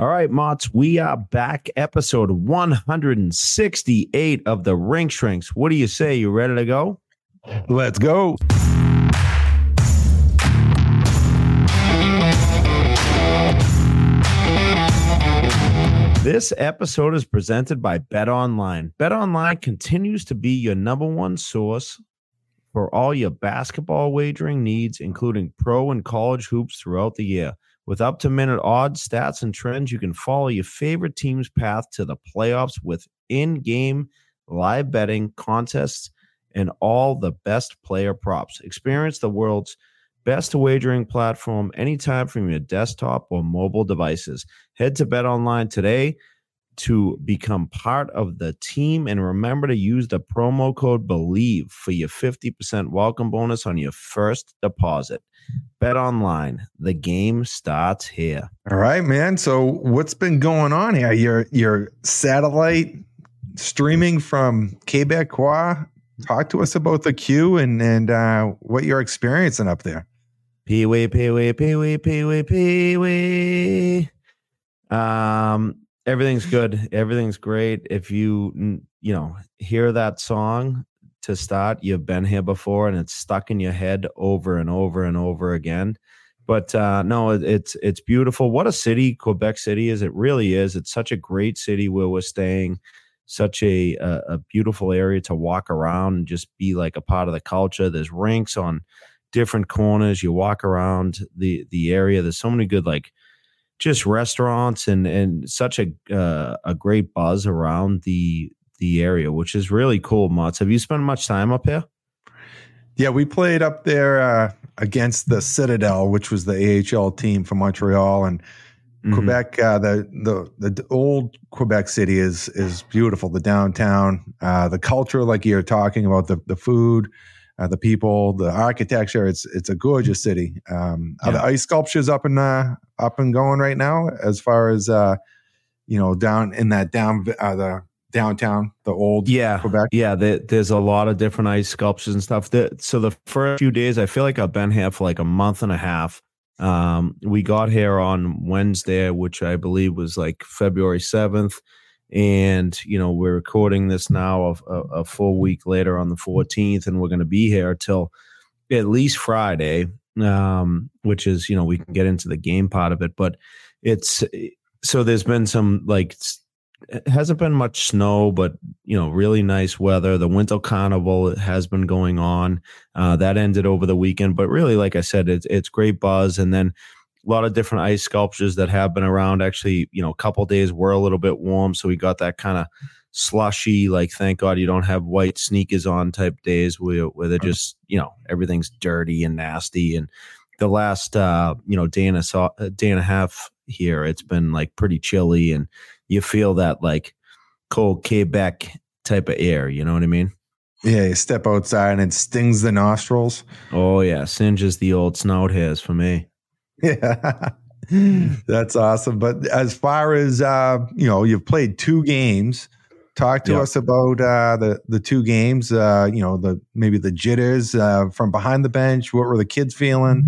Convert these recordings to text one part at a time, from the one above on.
All right, Motts, we are back. Episode 168 of the Rink Shrinks. What do you say? You ready to go? Let's go. This episode is presented by Bet Online. Bet Online continues to be your number one source for all your basketball wagering needs, including pro and college hoops throughout the year. With up to minute odds, stats, and trends, you can follow your favorite team's path to the playoffs with in game live betting, contests, and all the best player props. Experience the world's best wagering platform anytime from your desktop or mobile devices. Head to Bet Online today to become part of the team and remember to use the promo code BELIEVE for your 50% welcome bonus on your first deposit. Bet Online, the game starts here. All right, man. So what's been going on here? Your your satellite streaming from Quebecois. Talk to us about the queue and and uh, what you're experiencing up there. Pee wee, pee wee, pee wee, pee wee, pee wee. Um, everything's good. Everything's great. If you you know hear that song to start, you've been here before, and it's stuck in your head over and over and over again. But uh, no, it's it's beautiful. What a city Quebec City is! It really is. It's such a great city where we're staying. Such a, a a beautiful area to walk around and just be like a part of the culture. There's rinks on different corners. You walk around the the area. There's so many good like just restaurants and and such a uh, a great buzz around the the area, which is really cool. Motts, have you spent much time up here? Yeah, we played up there uh, against the Citadel, which was the AHL team from Montreal, and mm-hmm. Quebec. Uh, the, the the old Quebec City is is beautiful. The downtown, uh, the culture, like you're talking about, the the food, uh, the people, the architecture. It's it's a gorgeous city. Um, yeah. Are the ice sculptures up and uh, up and going right now? As far as uh, you know, down in that down uh, the downtown, the old yeah Quebec. Yeah, the, there's a lot of different ice sculptures and stuff. The, so the first few days, I feel like I've been here for like a month and a half. Um, we got here on Wednesday, which I believe was like February seventh, and you know we're recording this now a, a, a full week later on the 14th, and we're going to be here till at least Friday, um, which is you know we can get into the game part of it, but it's so there's been some like hasn't been much snow, but you know, really nice weather. The winter carnival has been going on. Uh, that ended over the weekend, but really, like I said, it's it's great buzz. And then a lot of different ice sculptures that have been around. Actually, you know, a couple days were a little bit warm, so we got that kind of slushy. Like, thank God you don't have white sneakers on type days where where they're just you know everything's dirty and nasty. And the last uh, you know day and a day and a half here, it's been like pretty chilly and you feel that like cold Quebec type of air. You know what I mean? Yeah, you step outside and it stings the nostrils. Oh yeah, singes the old snout hairs for me. Yeah. That's awesome. But as far as uh, you know, you've played two games. Talk to us about uh, the the two games. Uh, you know, the maybe the jitters uh, from behind the bench. What were the kids feeling?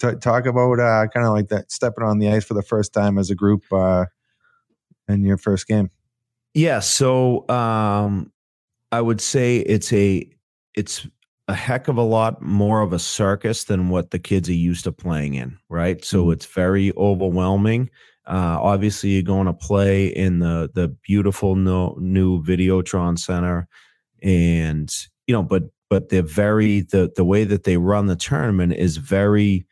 T- talk about uh, kind of like that stepping on the ice for the first time as a group. Uh, in your first game? Yeah, so um, I would say it's a it's a heck of a lot more of a circus than what the kids are used to playing in, right? So mm-hmm. it's very overwhelming. Uh, obviously, you're going to play in the the beautiful no, new Videotron Center, and you know, but but they're very the the way that they run the tournament is very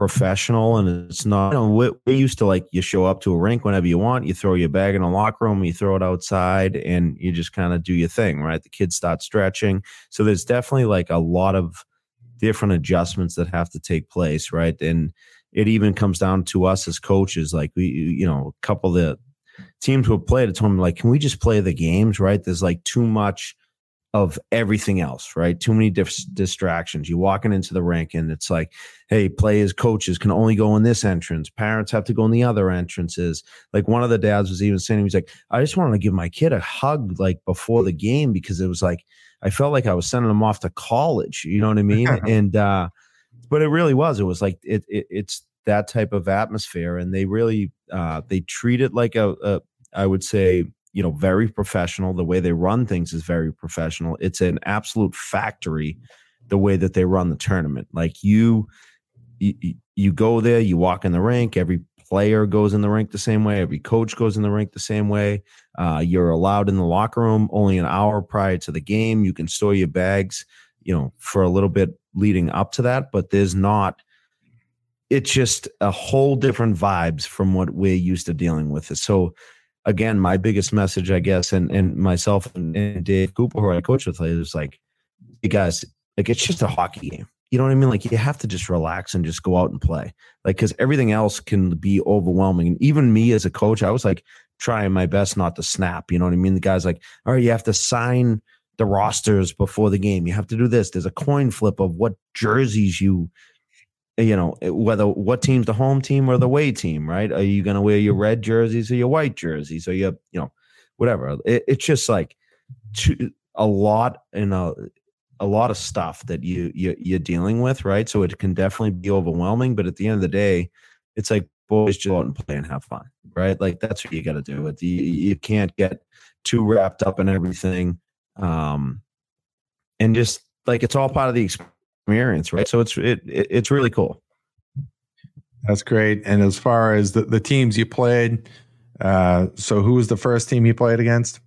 professional and it's not you know we, we, used to like you show up to a rink whenever you want you throw your bag in a locker room you throw it outside and you just kind of do your thing right the kids start stretching so there's definitely like a lot of different adjustments that have to take place right and it even comes down to us as coaches. Like we, you know, a couple of the teams who have played told me like, can we just play the games? Right? There's like too much of everything else, right? Too many distractions. You walking into the rink and it's like, hey, players, coaches can only go in this entrance. Parents have to go in the other entrances. Like one of the dads was even saying, he's like, I just wanted to give my kid a hug like before the game because it was like I felt like I was sending him off to college. You know what I mean? and uh, but it really was. It was like it, it it's that type of atmosphere, and they really uh, they treat it like a, a I would say you know very professional. The way they run things is very professional. It's an absolute factory the way that they run the tournament. Like you you, you go there you walk in the rink every player goes in the rink the same way every coach goes in the rink the same way. Uh, you're allowed in the locker room only an hour prior to the game. You can store your bags you know for a little bit leading up to that but there's not it's just a whole different vibes from what we're used to dealing with. So again, my biggest message, I guess, and and myself and, and Dave Cooper, who I coach with, is like, you guys, like it's just a hockey game. You know what I mean? Like you have to just relax and just go out and play. Like because everything else can be overwhelming. And even me as a coach, I was like trying my best not to snap. You know what I mean? The guy's like, all right, you have to sign the rosters before the game. You have to do this. There's a coin flip of what jerseys you you know whether what team's the home team or the away team right? Are you going to wear your red jerseys or your white jerseys or your you know whatever. It, it's just like a lot in a a lot of stuff that you, you you're dealing with right? So it can definitely be overwhelming but at the end of the day it's like boys just go out and play and have fun right? Like that's what you got to do it you, you can't get too wrapped up in everything um and just like it's all part of the experience experience, right? So it's it, it it's really cool. That's great. And as far as the, the teams you played, uh, so who was the first team you played against?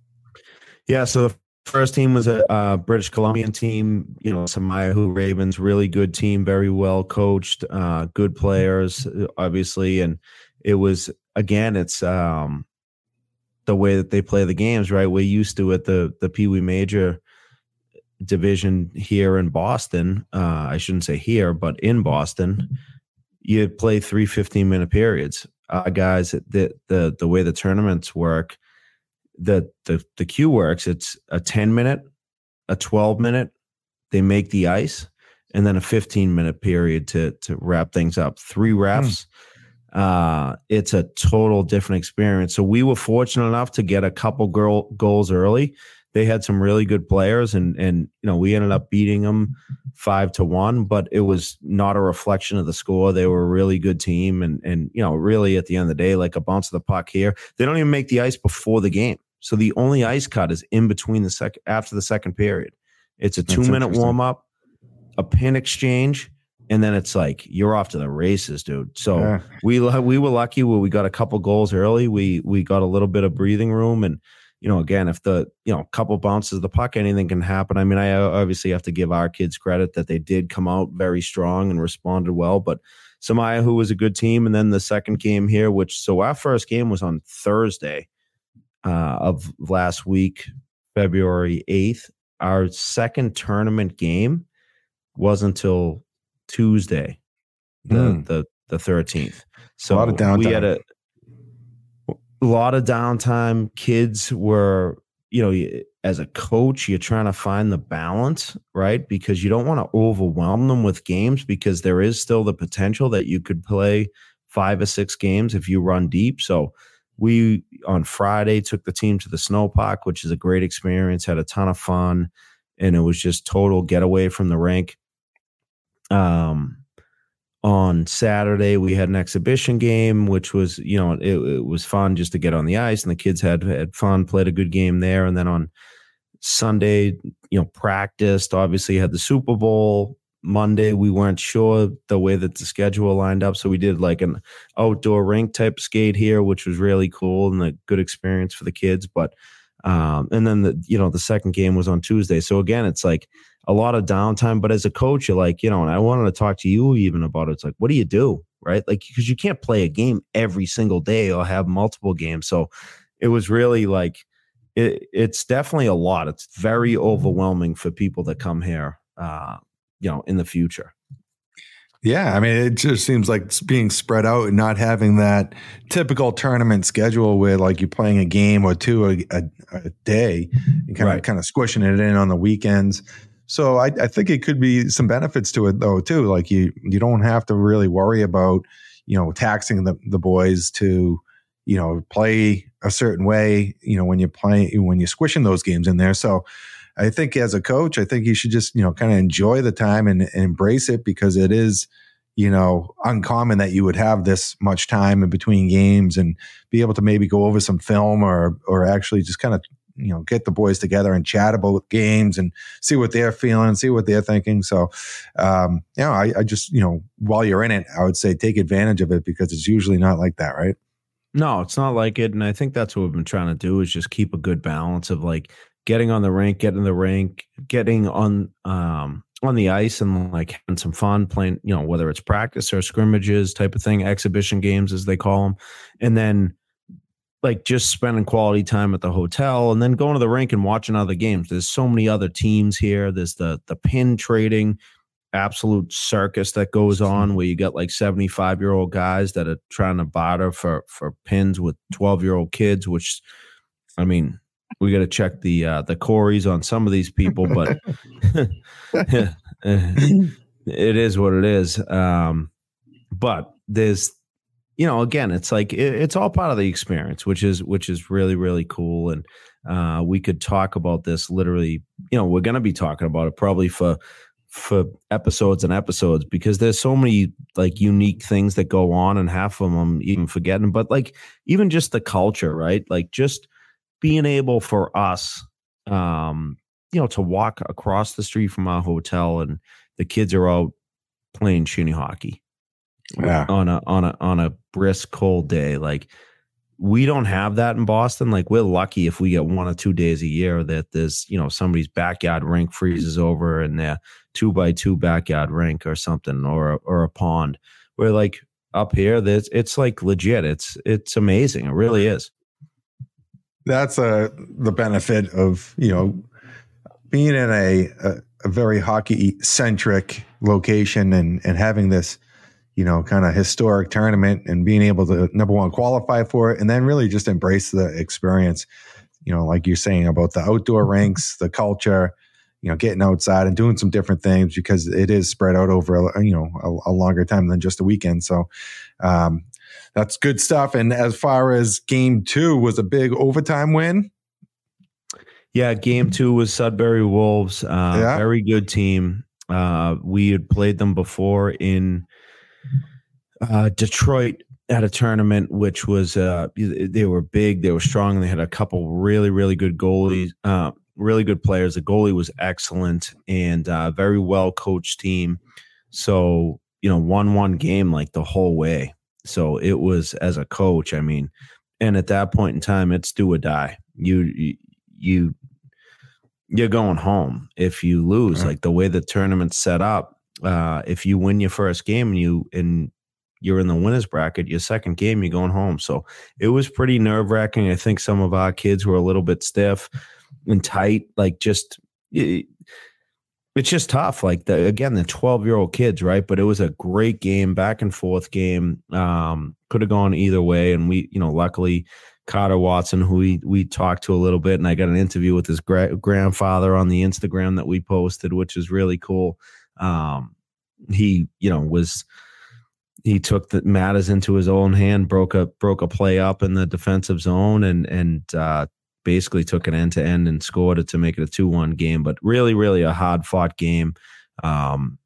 Yeah, so the first team was a, a British Columbian team. You know, Semiahmoo Ravens, really good team, very well coached, uh, good players, obviously, and it was again, it's um, the way that they play the games, right? We're used to it. The the Pee Wee Major division here in Boston, uh, I shouldn't say here, but in Boston, you play three 15 minute periods. Uh, guys, the, the, the way the tournaments work, the, the, the queue works, it's a 10 minute, a 12 minute, they make the ice, and then a 15 minute period to, to wrap things up. Three hmm. refs. Uh, it's a total different experience. So we were fortunate enough to get a couple girl goals early they had some really good players and and you know we ended up beating them five to one but it was not a reflection of the score. They were a really good team and and you know really at the end of the day like a bounce of the puck here. They don't even make the ice before the game. So the only ice cut is in between the second after the second period. It's a two That's minute warm up a pin exchange and then it's like you're off to the races dude. So yeah. we we were lucky where we got a couple goals early. We we got a little bit of breathing room and you know, again, if the, you know, couple bounces the puck, anything can happen. I mean, I obviously have to give our kids credit that they did come out very strong and responded well, but Semiahmoo was a good team. And then the second game here, which, so our first game was on Thursday uh, of last week, February 8th. Our second tournament game was until Tuesday, the, mm. the, the 13th. So a lot of downtime. we had a, a lot of downtime. Kids were, you know, as a coach, you're trying to find the balance, right? Because you don't want to overwhelm them with games because there is still the potential that you could play five or six games if you run deep. So we on Friday took the team to the snow park, which is a great experience, had a ton of fun, and it was just total getaway from the rink. Um, on Saturday we had an exhibition game, which was you know it, it, was fun just to get on the ice, and the kids had had fun, played a good game there, and then on Sunday you know practiced. Obviously had the Super Bowl. Monday we weren't sure the way that the schedule lined up, so we did like an outdoor rink type skate here, which was really cool and a good experience for the kids. But um, and then the you know the second game was on Tuesday, so again it's like a lot of downtime. But as a coach, you're like, you know, and I wanted to talk to you even about it. It's like, what do you do? Right. Like, because you can't play a game every single day or have multiple games. So it was really like, it, it's definitely a lot. It's very overwhelming for people that come here, uh, you know, in the future. Yeah, I mean, it just seems like being spread out and not having that typical tournament schedule where like you're playing a game or two a, a, a day and kind right. of kind of squishing it in on the weekends. So I, I think it could be some benefits to it though too. Like you you don't have to really worry about you know taxing the the boys to you know play a certain way. You know when you're playing when you're squishing those games in there. So I think as a coach, I think you should just, you know, kind of enjoy the time and, and, embrace it because it is, you know, uncommon that you would have this much time in between games and be able to maybe go over some film or, or actually just kind of, you know, get the boys together and chat about games and see what they're feeling, see what they're thinking. So, um, you know, I, I just, you know, while you're in it, I would say take advantage of it because it's usually not like that, right? No, it's not like it. And I think that's what we've been trying to do is just keep a good balance of like getting on the rink, getting the rink, getting on um on the ice and like having some fun playing, you know, whether it's practice or scrimmages type of thing, exhibition games as they call them. And then like just spending quality time at the hotel and then going to the rink and watching other games. There's so many other teams here. There's the the pin trading absolute circus that goes on where you got like 75 year old guys that are trying to barter for for pins with 12 year old kids which i mean we got to check the uh, the CORIs on some of these people, but it is what it is. Um, but there's, you know, again, it's like it, it's all part of the experience, which is which is really really cool. And uh, we could talk about this literally. You know, we're going to be talking about it probably for for episodes and episodes because there's so many like unique things that go on and half of them I'm even forgetting but like even just the culture right like just being able for us, um, you know, to walk across the street from our hotel and the kids are out playing shinny hockey yeah. on a on a on a brisk cold day. Like we don't have that in Boston. Like we're lucky if we get one or two days a year that there's you know somebody's backyard rink freezes over and their two by two backyard rink or something or or a pond. We're like up here, that's it's like legit. It's it's amazing. It really is that's a the benefit of you know being in a a, a very hockey centric location and and having this you know kind of historic tournament and being able to number one qualify for it and then really just embrace the experience you know like you're saying about the outdoor rinks the culture you know getting outside and doing some different things because it is spread out over a, you know a, a longer time than just a weekend so um, that's good stuff. And as far as game two was a big overtime win. Yeah, game two was Sudbury Wolves. Uh, yeah. Very good team. Uh, we had played them before in uh, Detroit at a tournament, which was uh, they were big, they were strong, and they had a couple really, really good goalies, uh, really good players. The goalie was excellent and uh, very well coached team. So you know, one one game like the whole way. So it was as a coach, I mean, and at that point in time, it's do or die. You you you're going home if you lose. Right. Like the way the tournament's set up, uh, if you win your first game and you and you're in the winners bracket, your second game you're going home. So it was pretty nerve wracking. I think some of our kids were a little bit stiff and tight, like just it's just tough. Like the again, the 12 year old kids, right? But it was a great game, back and forth game. Um, could have gone either way. And we, you know, luckily Carter Watson, who we we talked to a little bit, and I got an interview with his gra- grandfather on the Instagram that we posted, which is really cool. Um, he, you know, was he took the matters into his own hand, broke a broke a play up in the defensive zone, and and uh, basically took it end to end and scored it to make it a 2 1 game. But really, really a hard fought game. Um,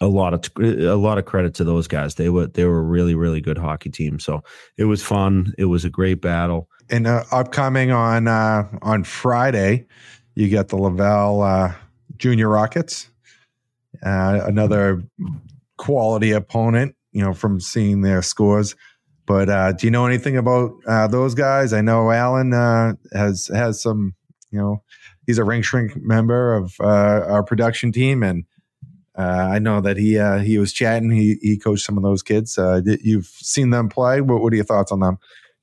a lot of a lot of credit to those guys. They were they were a really really good hockey team. So it was fun. It was a great battle. And uh, upcoming on uh, on Friday, you get the Laval uh, Junior Rockets, uh, another quality opponent. You know from seeing their scores. But uh, do you know anything about uh, those guys? I know Alan uh, has has some. You know, he's a Rink Shrink member of uh, our production team, and uh, I know that he he was chatting. He he coached some of those kids. you've seen them play. What what are your thoughts on them?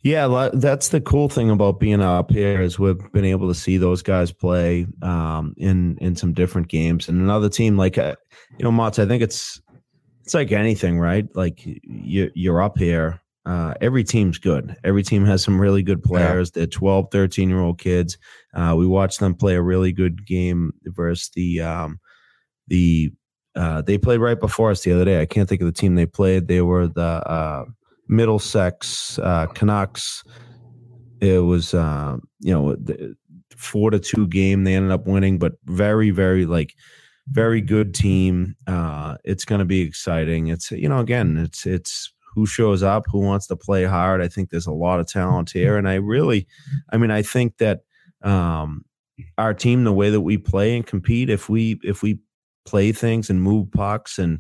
Yeah, that's the cool thing about being up here is we've been able to see those guys play um, in in some different games. And another team like you know, Motts, I think it's it's like anything, right? Like you you're up here. Uh, every team's good. Every team has some really good players. Yeah. They're 12, 13 year old kids. Uh, we watched them play a really good game versus the um, the uh, they played right before us the other day. I can't think of the team they played. They were the uh, Middlesex uh, Canucks. It was uh, you know the four to two game. They ended up winning, but very very like very good team. Uh, it's going to be exciting. It's you know again, it's it's who shows up, who wants to play hard. I think there's a lot of talent here, and I really, I mean, I think that um, our team, the way that we play and compete, if we if we play things and move pucks and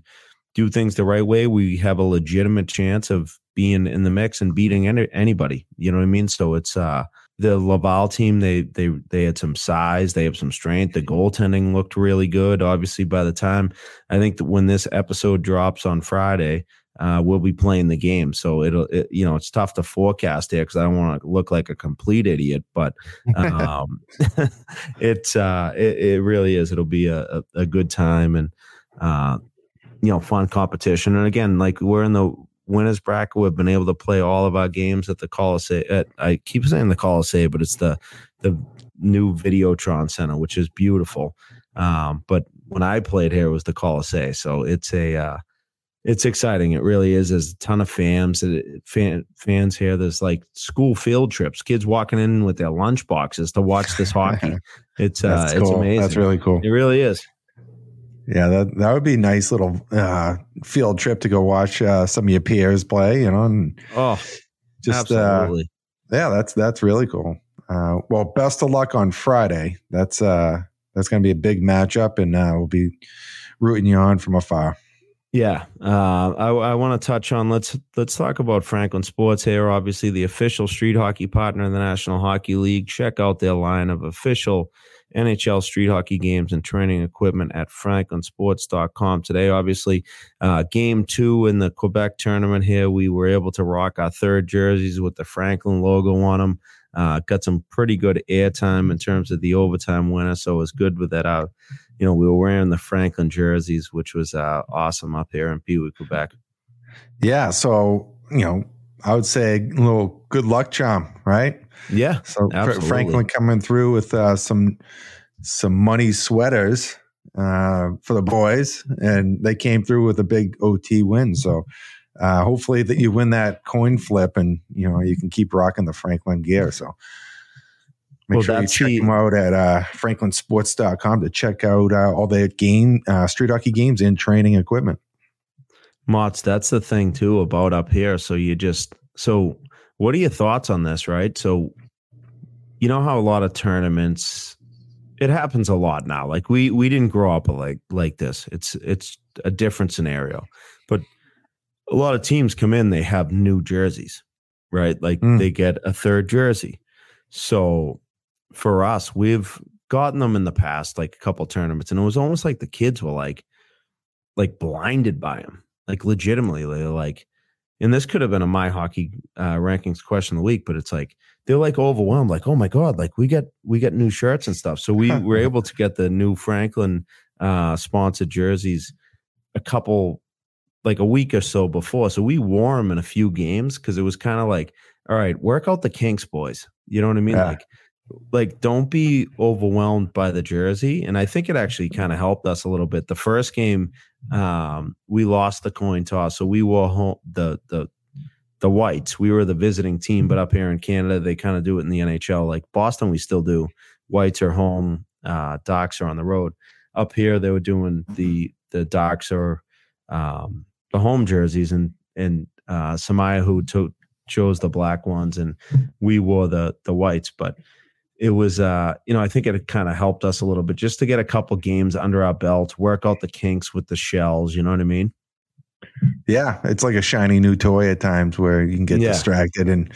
do things the right way, we have a legitimate chance of being in the mix and beating any, anybody. You know what I mean? So it's uh the Laval team, they they they had some size, they have some strength. The goaltending looked really good. Obviously, by the time I think that when this episode drops on Friday, uh, we'll be playing the game. So it'll, it, you know, it's tough to forecast here because I don't want to look like a complete idiot, but um, it's uh, it, it, really is. It'll be a, a, good time and uh, you know, fun competition. And again, like we're in the winners bracket. We've been able to play all of our games at the Coliseum. At, I keep saying the Coliseum, but it's the the new Videotron Center, which is beautiful. Um, but when I played here, it was the Coliseum, so it's a uh, it's exciting. It really is. There's a ton of fans, fan, fans here. There's like school field trips, kids walking in with their lunch boxes to watch this hockey. It's uh, cool. it's amazing. That's really cool. It really is. Yeah, that that would be a nice little uh, field trip to go watch uh, some of your peers play. You know, and oh, just uh, absolutely. Uh, yeah, that's that's really cool. Uh, well, best of luck on Friday. That's uh, that's going to be a big matchup, and uh, we'll be rooting you on from afar. Yeah, uh, I, I want to touch on let's let's talk about Franklin Sports here. Obviously, the official street hockey partner of the National Hockey League. Check out their line of official NHL street hockey games and training equipment at franklinsports.com today. Obviously, uh, game two in the Quebec tournament here, we were able to rock our third jerseys with the Franklin logo on them. Uh, got some pretty good airtime in terms of the overtime winner, so it was good with that. Uh, you know, we were wearing the Franklin jerseys, which was uh, awesome up here in Pee Wee, Quebec. Yeah, so you know, I would say a little good luck charm, right? Yeah. So absolutely. Franklin coming through with uh, some some money sweaters uh, for the boys, and they came through with a big OT win. So uh, hopefully that you win that coin flip, and you know you can keep rocking the Franklin gear. So make well, sure you check the, them out at uh, franklinsports.com to check out uh, all the game uh, street hockey games and training equipment. Motts, that's the thing too about up here. So you just so what are your thoughts on this, right? So, you know how a lot of tournaments it happens a lot now. Like we we didn't grow up like like this. It's it's a different scenario. But a lot of teams come in, they have new jerseys, right? Like mm. they get a third jersey. So for us, we've gotten them in the past, like a couple tournaments, and it was almost like the kids were like like blinded by them. Like legitimately, they like and this could have been a my hockey uh, rankings question of the week, but it's like they're like overwhelmed, like oh my god, like we get we get new shirts and stuff. So we were able to get the new Franklin uh, sponsored jerseys a couple like a week or so before. So we wore them in a few games because it was kind of like, all right, work out the kinks, boys. You know what I mean? Yeah. Like like don't be overwhelmed by the jersey and i think it actually kind of helped us a little bit. The first game um, we lost the coin toss so we wore home the the the whites. We were the visiting team but up here in canada they kind of do it in the nhl like boston we still do. Whites are home uh Darks are on the road. Up here they were doing the the Darks are um the home jerseys and and uh Semiahmoo took chose the black ones and we wore the the whites. But it was uh you know i think it kind of helped us a little bit just to get a couple games under our belt work out the kinks with the shells you know what i mean yeah it's like a shiny new toy at times where you can get yeah. distracted and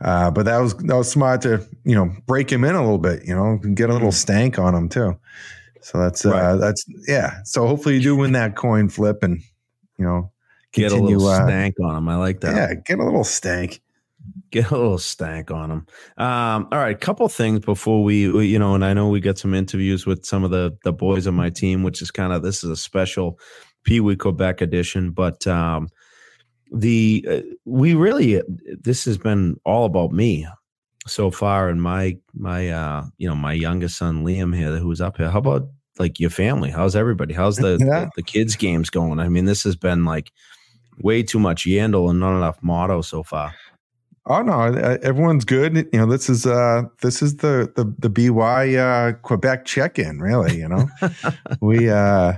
uh but that was that was smart to you know break him in a little bit you know get a little mm. stank on him too so that's uh right. that's yeah so hopefully you do win that coin flip and you know continue, get a little uh, stank on him i like that yeah get a little stank get a little stank on them. Um, all right, couple things before we, you know, and I know we get some interviews with some of the the boys on my team, which is kind of this is a special Pee Wee Quebec edition. But um, the uh, we really this has been all about me so far, and my my uh, you know my youngest son Liam here, who's up here. How about like your family? How's everybody? How's the yeah. the, the kids games going? I mean, this has been like way too much Yandel and not enough motto so far. Oh no, everyone's good. You know, this is uh this is the the the BY uh Quebec check-in, really, you know. we uh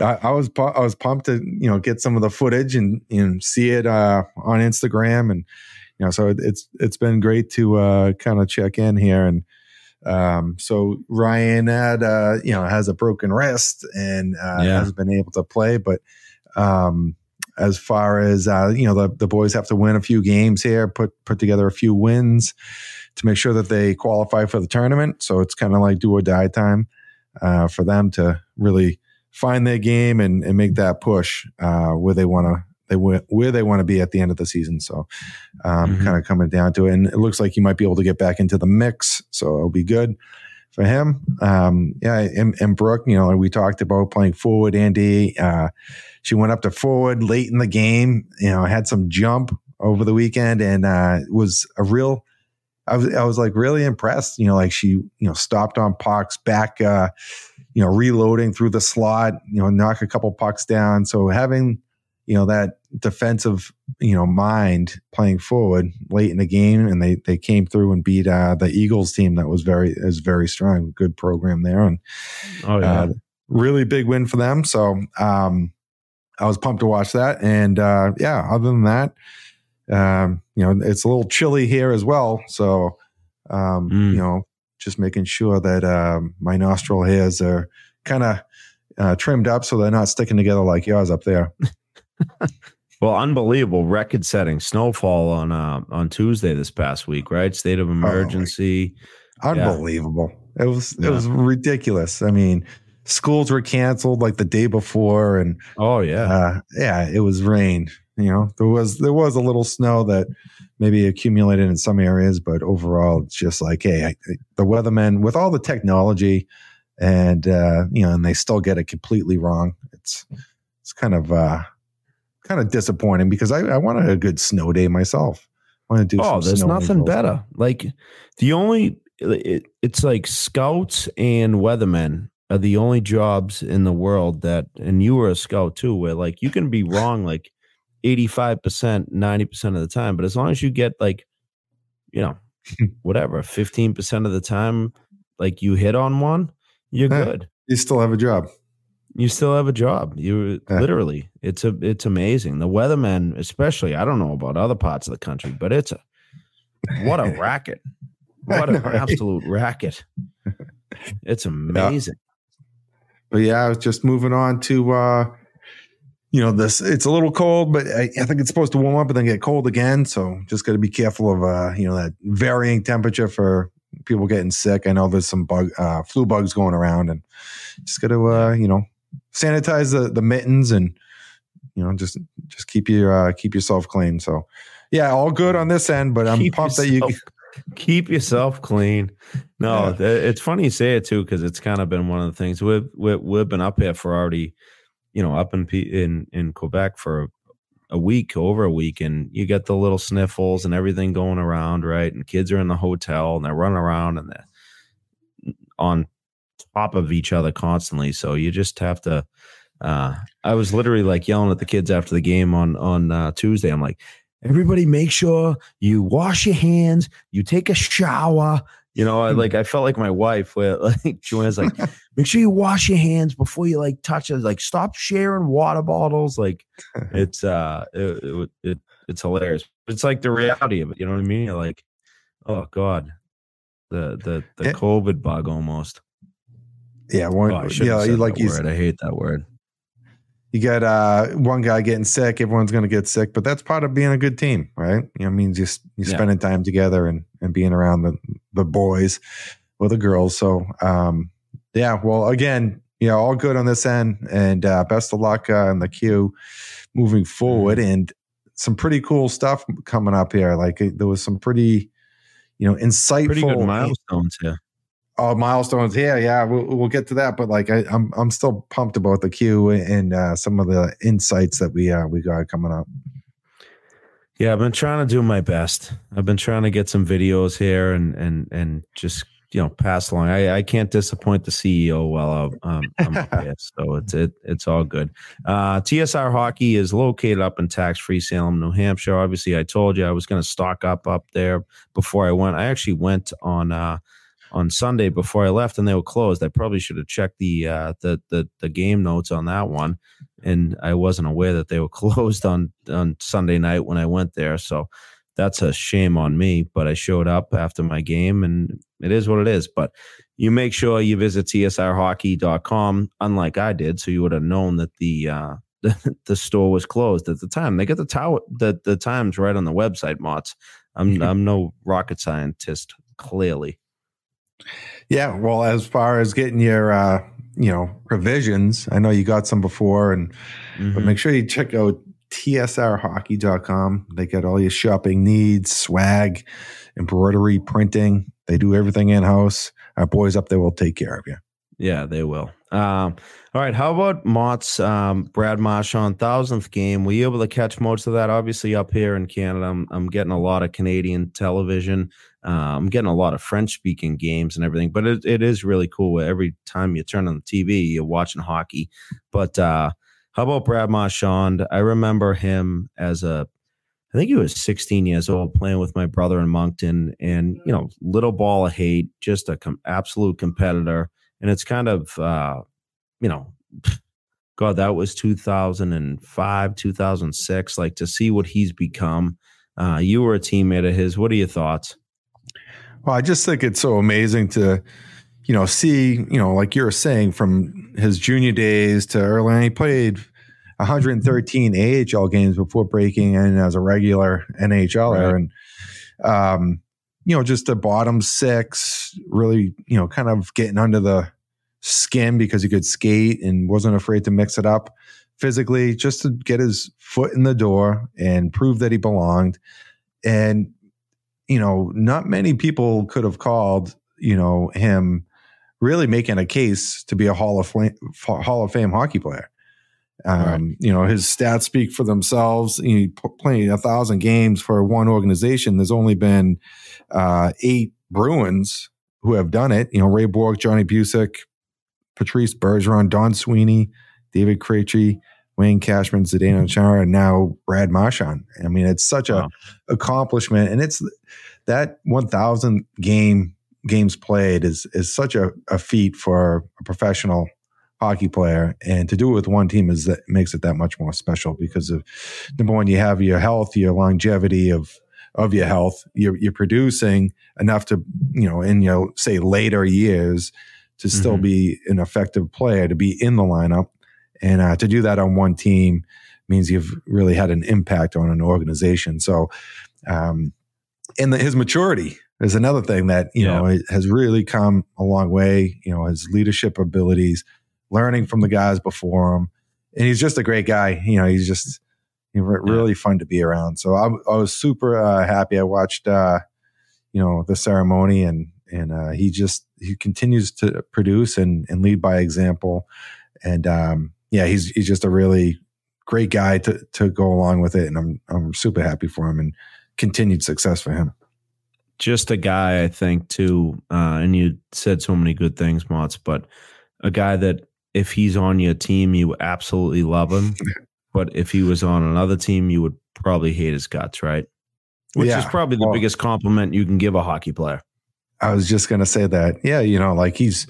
I, I, was I was pumped to, you know, get some of the footage and you know, see it uh on Instagram and you know, so it, it's it's been great to uh kind of check in here and um so Ryan had uh you know has a broken wrist and uh yeah. hasn't been able to play but um as far as uh, you know the, the boys have to win a few games here put put together a few wins to make sure that they qualify for the tournament so it's kind of like do or die time uh, for them to really find their game and, and make that push uh, where they want to they where they want to be at the end of the season. So, um, mm-hmm. kind of coming down to it, and it looks like he might be able to get back into the mix. So it'll be good for him. Um, yeah, and, and Brooke, you know, we talked about playing forward. Andy, uh, she went up to forward late in the game. You know, had some jump over the weekend and uh, was a real. I was I was like really impressed. You know, like she you know stopped on pucks back. Uh, you know, reloading through the slot. You know, knock a couple pucks down. So having you know that defensive you know mind playing forward late in the game and they they came through and beat uh, the Eagles team that was very is very strong good program there and oh yeah uh, really big win for them so um I was pumped to watch that. And uh, yeah, other than that, um, you know, it's a little chilly here as well. So, um, mm. you know, just making sure that um, my nostril hairs are kind of uh, trimmed up so they're not sticking together like yours up there. well, unbelievable record-setting snowfall on uh, on Tuesday this past week, right? State of oh, emergency. Oh, unbelievable! Yeah. It was it yeah. was ridiculous. I mean, schools were canceled like the day before, and oh yeah, uh, yeah, it was rain. You know, there was there was a little snow that maybe accumulated in some areas, but overall, it's just like, hey, I, the weathermen with all the technology, and uh, you know, and they still get it completely wrong. It's it's kind of uh, kind of disappointing because I, I wanted a good snow day myself. I want to do. Oh, there's nothing better. Like the only it, it's like scouts and weathermen are the only jobs in the world that, and you were a scout too, where like you can be wrong like 85%, 90% of the time, but as long as you get like, you know, whatever, 15% of the time, like you hit on one, you're yeah, good. You still have a job. You still have a job. You yeah. literally, it's a, it's amazing. The weathermen, especially, I don't know about other parts of the country, but it's a, what a racket. What an absolute racket. It's amazing but yeah, I was just moving on to uh, you know this. It's a little cold, but I, I, think it's supposed to warm up and then get cold again. So just got to be careful of uh, you know that varying temperature for people getting sick. I know there's some bug uh, flu bugs going around, and just got to uh, you know sanitize the the mittens and you know just just keep your uh, keep yourself clean. So yeah, all good on this end, but I'm keep pumped yourself, that you keep yourself clean. No, yeah. it's funny you say it too because it's kind of been one of the things we've, we've we've been up here for already, you know, up in in in Quebec for a week, over a week, and you get the little sniffles and everything going around, right? And kids are in the hotel and they're running around and they're on top of each other constantly. So you just have to. Uh, I was literally like yelling at the kids after the game on on uh, Tuesday. I'm like, everybody make sure you wash your hands, you take a shower. You know, I like I felt like my wife where like Joanne's like, make sure you wash your hands before you like touch it. Like stop sharing water bottles. Like it's uh it, it, it it's hilarious. It's like the reality of it. You know what I mean? You're like, oh God. The the the COVID bug almost. Yeah, one, oh, yeah, like you I hate that word you got uh, one guy getting sick, everyone's going to get sick, but that's part of being a good team, right? You know, it means just you yeah. spending time together and, and being around the, the boys or the girls. So, um, yeah, well, again, you know, all good on this end and uh, best of luck uh, in the queue moving forward. Mm-hmm. And some pretty cool stuff coming up here. Like there was some pretty, you know, insightful pretty good milestones here. Oh, milestones here, yeah, we'll, we'll get to that. But like, I, am I'm, I'm still pumped about the queue and uh, some of the insights that we uh, we got coming up. Yeah, I've been trying to do my best. I've been trying to get some videos here and and and just you know pass along. I, I can't disappoint the CEO while I'm, I'm here, so it's it it's all good. Uh, TSR Hockey is located up in tax free Salem, New Hampshire. Obviously, I told you I was going to stock up up there before I went. I actually went on. Uh, on Sunday before I left, and they were closed. I probably should have checked the uh, the, the the game notes on that one, and I wasn't aware that they were closed on on Sunday night when I went there. So that's a shame on me. But I showed up after my game, and it is what it is. But you make sure you visit tsrhockey.com, unlike I did, so you would have known that the uh, the, the store was closed at the time. They get the tower the the times right on the website, Motts. I'm I'm no rocket scientist, clearly. Yeah, well, as far as getting your uh, you know revisions, I know you got some before, and mm-hmm. but make sure you check out tsrhockey.com. They got all your shopping needs, swag, embroidery, printing. They do everything in house. Our boys up there will take care of you. Yeah, they will. Um, all right. How about Motts um, Brad Marchand thousandth game? Were you able to catch most of that? Obviously, up here in Canada, I'm, I'm getting a lot of Canadian television. Uh, I'm getting a lot of French speaking games and everything, but it, it is really cool. Every time you turn on the TV, you're watching hockey. But uh, how about Brad Marchand? I remember him as a, I think he was 16 years old playing with my brother in Moncton, and you know, little ball of hate, just a com- absolute competitor. And it's kind of, uh, you know, God, that was 2005, 2006. Like to see what he's become. Uh, you were a teammate of his. What are your thoughts? Well, I just think it's so amazing to, you know, see, you know, like you're saying from his junior days to early, he played 113 AHL games before breaking in as a regular NHLer. Right. And, um, you know, just the bottom six, really, you know, kind of getting under the skin because he could skate and wasn't afraid to mix it up physically just to get his foot in the door and prove that he belonged. And you know, not many people could have called, you know, him really making a case to be a Hall of Fame, Hall of Fame hockey player. Um, right. You know, his stats speak for themselves. He played a thousand games for one organization. There's only been uh, eight Bruins who have done it. You know, Ray Bourque, Johnny Bucyk, Patrice Bergeron, Don Sweeney, David Krejci, Wayne Cashman, Zdeno Chara, and now Brad Marchand. I mean, it's such wow. a accomplishment, and it's that 1,000 game games played is is such a, a feat for a professional hockey player, and to do it with one team is that makes it that much more special because of number one, you have your health, your longevity of of your health. You're, you're producing enough to you know in your say later years to still mm-hmm. be an effective player to be in the lineup and uh, to do that on one team means you've really had an impact on an organization. So, um, and the, his maturity is another thing that you yeah. know has really come a long way. You know, his leadership abilities, learning from the guys before him, and he's just a great guy. You know, he's just you know, really fun to be around. So I, I was super uh, happy. I watched uh, you know the ceremony, and and uh, he just he continues to produce and and lead by example. And um, yeah, he's he's just a really great guy to to go along with it, and I'm I'm super happy for him and continued success for him. Just a guy, I think, too. Uh, and you said so many good things, Motts, but a guy that if he's on your team, you absolutely love him. but if he was on another team, you would probably hate his guts, right? Which yeah, is probably the well, biggest compliment you can give a hockey player. I was just going to say that. Yeah, you know, like he's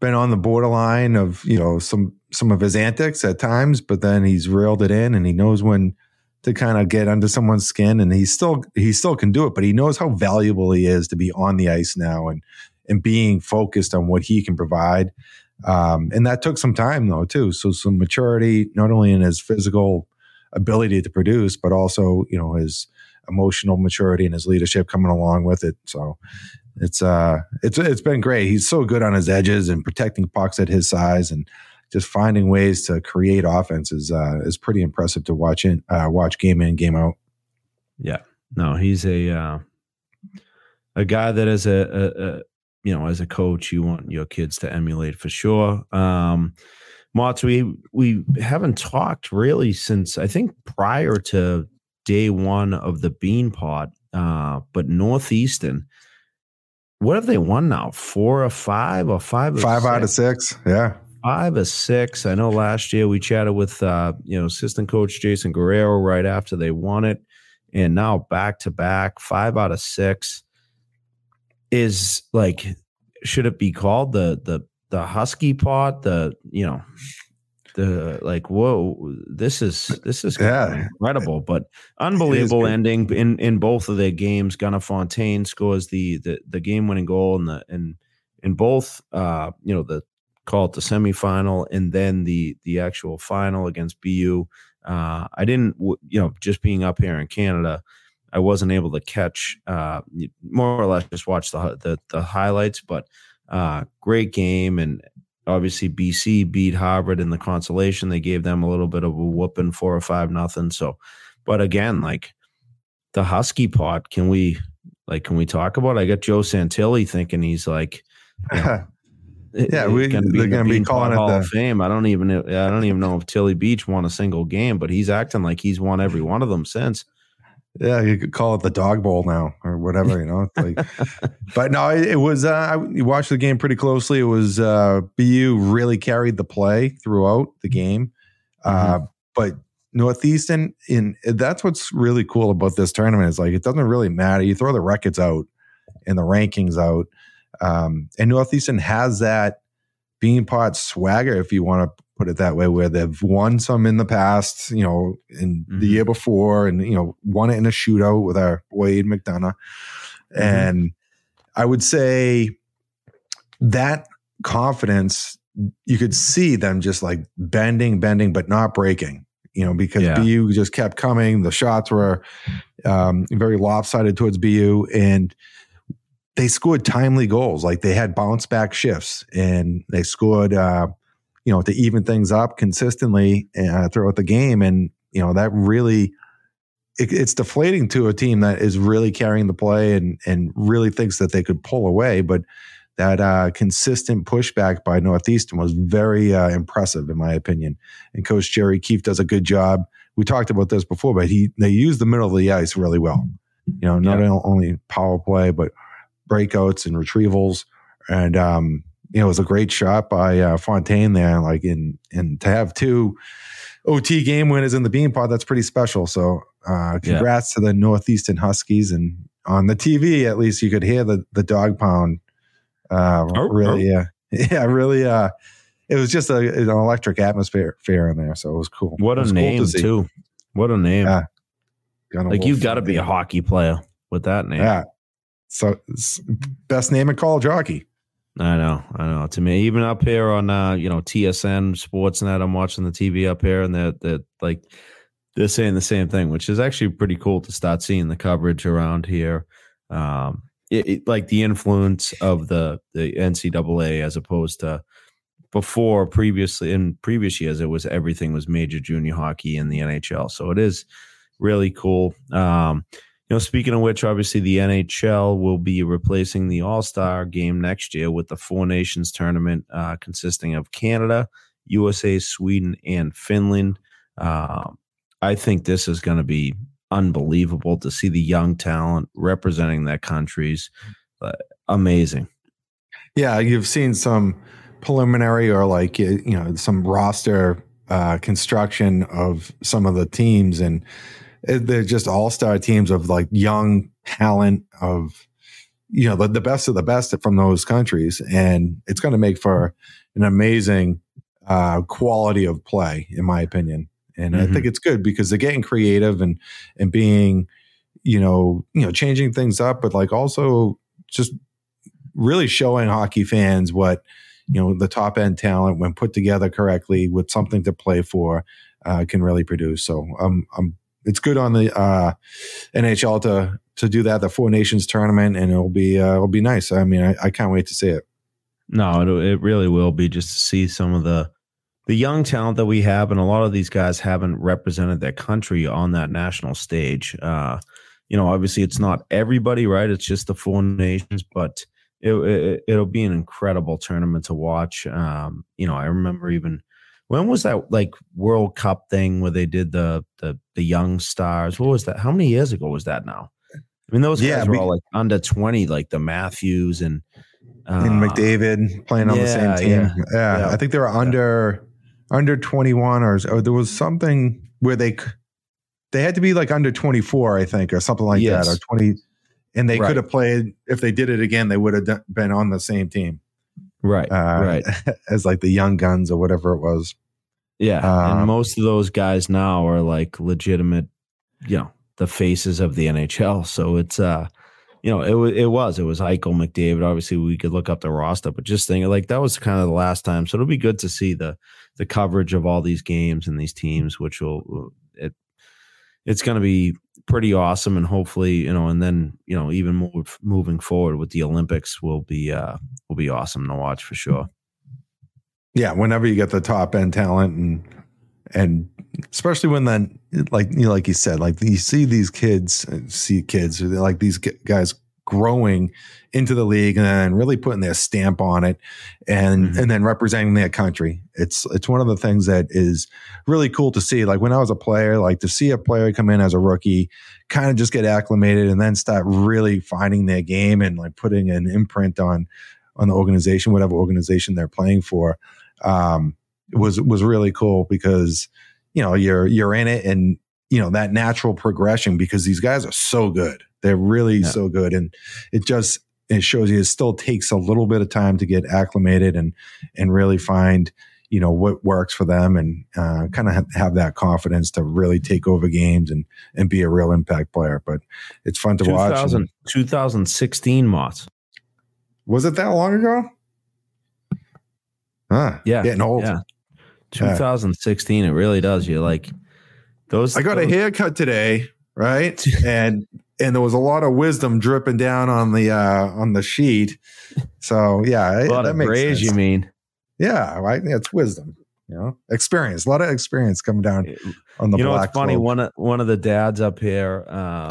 been on the borderline of you know some some of his antics at times, but then he's reeled it in and he knows when to kind of get under someone's skin and he still he still can do it, but he knows how valuable he is to be on the ice now and and being focused on what he can provide. Um, and that took some time though too. So some maturity, not only in his physical ability to produce, but also you know his emotional maturity and his leadership coming along with it. So it's uh it's it's been great. He's so good on his edges and protecting pucks at his size and just finding ways to create offense is uh, is pretty impressive to watch in uh, watch game in game out. Yeah, no, he's a uh, a guy that is a, a, a you know, as a coach, you want your kids to emulate for sure. Um, we we haven't talked really since I think prior to day one of the Beanpot, uh, but Northeastern. What have they won now? Four or five or five? five out of six. Yeah, five or six. I know last year we chatted with uh, you know assistant coach Jason Guerrero right after they won it, and now back to back, five out of six. Is like, should it be called the the the husky pot? The you know the like whoa this is this is yeah. incredible but unbelievable ending in in both of their games. Gunnar Fontaine scores the the, the game winning goal and the and in both uh you know the call it the semifinal and then the the actual final against BU uh I didn't you know just being up here in Canada I wasn't able to catch uh more or less just watch the the, the highlights but uh great game and obviously BC beat Harvard in the consolation. They gave them a little bit of a whooping, four or five nothing. So, but again, like the Husky pot, can we like can we talk about? It? I got Joe Santilli thinking he's like. You know, yeah, we, gonna they're going to be calling Hall it the, of Fame. I don't even I don't even know if Tilly Beach won a single game, but he's acting like he's won every one of them since. Yeah, you could call it the dog bowl now or whatever, you know. Like, but no, it, it was. Uh, you watched the game pretty closely. It was uh, BU really carried the play throughout the game, uh, mm-hmm. but Northeastern in that's what's really cool about this tournament is like it doesn't really matter. You throw the records out and the rankings out, um, and Northeastern has that beanpot swagger, if you want to put it that way, where they've won some in the past, you know, in mm-hmm. the year before, and you know, won it in a shootout with our Wade McDonough. Mm-hmm. And I would say that confidence, you could see them just like bending, bending, but not breaking. You know, because yeah. BU just kept coming. The shots were um, very lopsided towards BU, and they scored timely goals. Like they had bounce back shifts, and they scored. Uh, you know, to even things up consistently uh, throughout the game. And, you know, that really, it, it's deflating to a team that is really carrying the play and, and really thinks that they could pull away. But that uh, consistent pushback by Northeastern was very uh, impressive, in my opinion. And Coach Jerry Keefe does a good job. We talked about this before, but he they use the middle of the ice really well. You know, not yeah. only power play, but breakouts and retrievals. And um, you know, it was a great shot by uh, Fontaine there. Like in and to have two OT game winners in the Beanpot, that's pretty special. So uh, congrats yeah. to the Northeastern Huskies. And on the TV, at least you could hear the the dog pound. Uh, oh, really, oh. yeah, really. Uh, it was just a, an electric atmosphere fair in there, so it was cool. What a name cool to too! What a name! Yeah. Like you've got to be a hockey player with that name. Yeah. So best name in college hockey. I know, I know. To me, even up here on uh, you know TSN Sportsnet, I'm watching the TV up here, and they're, they're like they're saying the same thing, which is actually pretty cool to start seeing the coverage around here. Um, it, it, like the influence of the the NCAA as opposed to before previously in previous years, it was everything was major junior hockey in the NHL. So it is really cool. Um, you know, speaking of which, obviously the NHL will be replacing the All Star game next year with the Four Nations tournament uh, consisting of Canada, USA, Sweden, and Finland. Uh, I think this is going to be unbelievable to see the young talent representing their countries. Uh, amazing. Yeah, you've seen some preliminary or like you know some roster uh, construction of some of the teams and they're just all star teams of like young talent of you know the, the best of the best from those countries, and it's going to make for an amazing uh, quality of play, in my opinion. And mm-hmm. I think it's good because they're getting creative and and being, you know, you know, changing things up, but like also just really showing hockey fans what you know the top end talent when put together correctly with something to play for uh, can really produce. So I'm I'm it's good on the uh, NHL to to do that, the Four Nations tournament, and it'll be uh, it'll be nice. I mean, I, I can't wait to see it. No, it, it really will be just to see some of the the young talent that we have, and a lot of these guys haven't represented their country on that national stage. Uh, you know, obviously, it's not everybody, right? It's just the Four Nations, but it, it it'll be an incredible tournament to watch. Um, you know, I remember even when was that like World Cup thing where they did the the the young stars? What was that? How many years ago was that now? I mean, those guys yeah, were all like under twenty, like the Matthews and uh, and McDavid playing on yeah, the same team. Yeah, yeah, yeah, I think they were under under twenty one, or, or there was something where they they had to be like under twenty four, I think, or something like yes. that, or twenty, and they right. could have played if they did it again. They would have been on the same team, right? Uh, right, as like the young guns or whatever it was. Yeah, um, and most of those guys now are like legitimate, you know, the faces of the NHL. So it's uh, you know, it it was it was Eichel, McDavid. Obviously, we could look up the roster, but just thinking like that was kind of the last time. So it'll be good to see the the coverage of all these games and these teams, which will it's going to be pretty awesome, and hopefully, you know, and then you know, even move, moving forward with the Olympics will be uh will be awesome to watch for sure. Yeah, whenever you get the top end talent and and especially when then like you know, like you said, like you see these kids, see kids, like these guys growing into the league and then really putting their stamp on it and mm-hmm. and then representing their country. It's it's one of the things that is really cool to see. Like when I was a player, like to see a player come in as a rookie, kind of just get acclimated and then start really finding their game and like putting an imprint on on the organization, whatever organization they're playing for um, was was really cool because you know you're you're in it and you know that natural progression because these guys are so good they're really yeah. so good and it just it shows you it still takes a little bit of time to get acclimated and and really find you know what works for them and uh, kind of have, have, that confidence to really take over games and and be a real impact player but it's fun to 2000, watch 2016 moss was it that long ago Huh. Yeah. Getting old. Yeah. 2016. It really does. You're like those. I got those, a haircut today, right? and and there was a lot of wisdom dripping down on the uh on the sheet. So yeah, a lot that of sense. you mean? Yeah, right. Yeah, it's wisdom. You know, experience. A lot of experience coming down on the. You know, it's funny. Slope. One of one of the dads up here. Uh,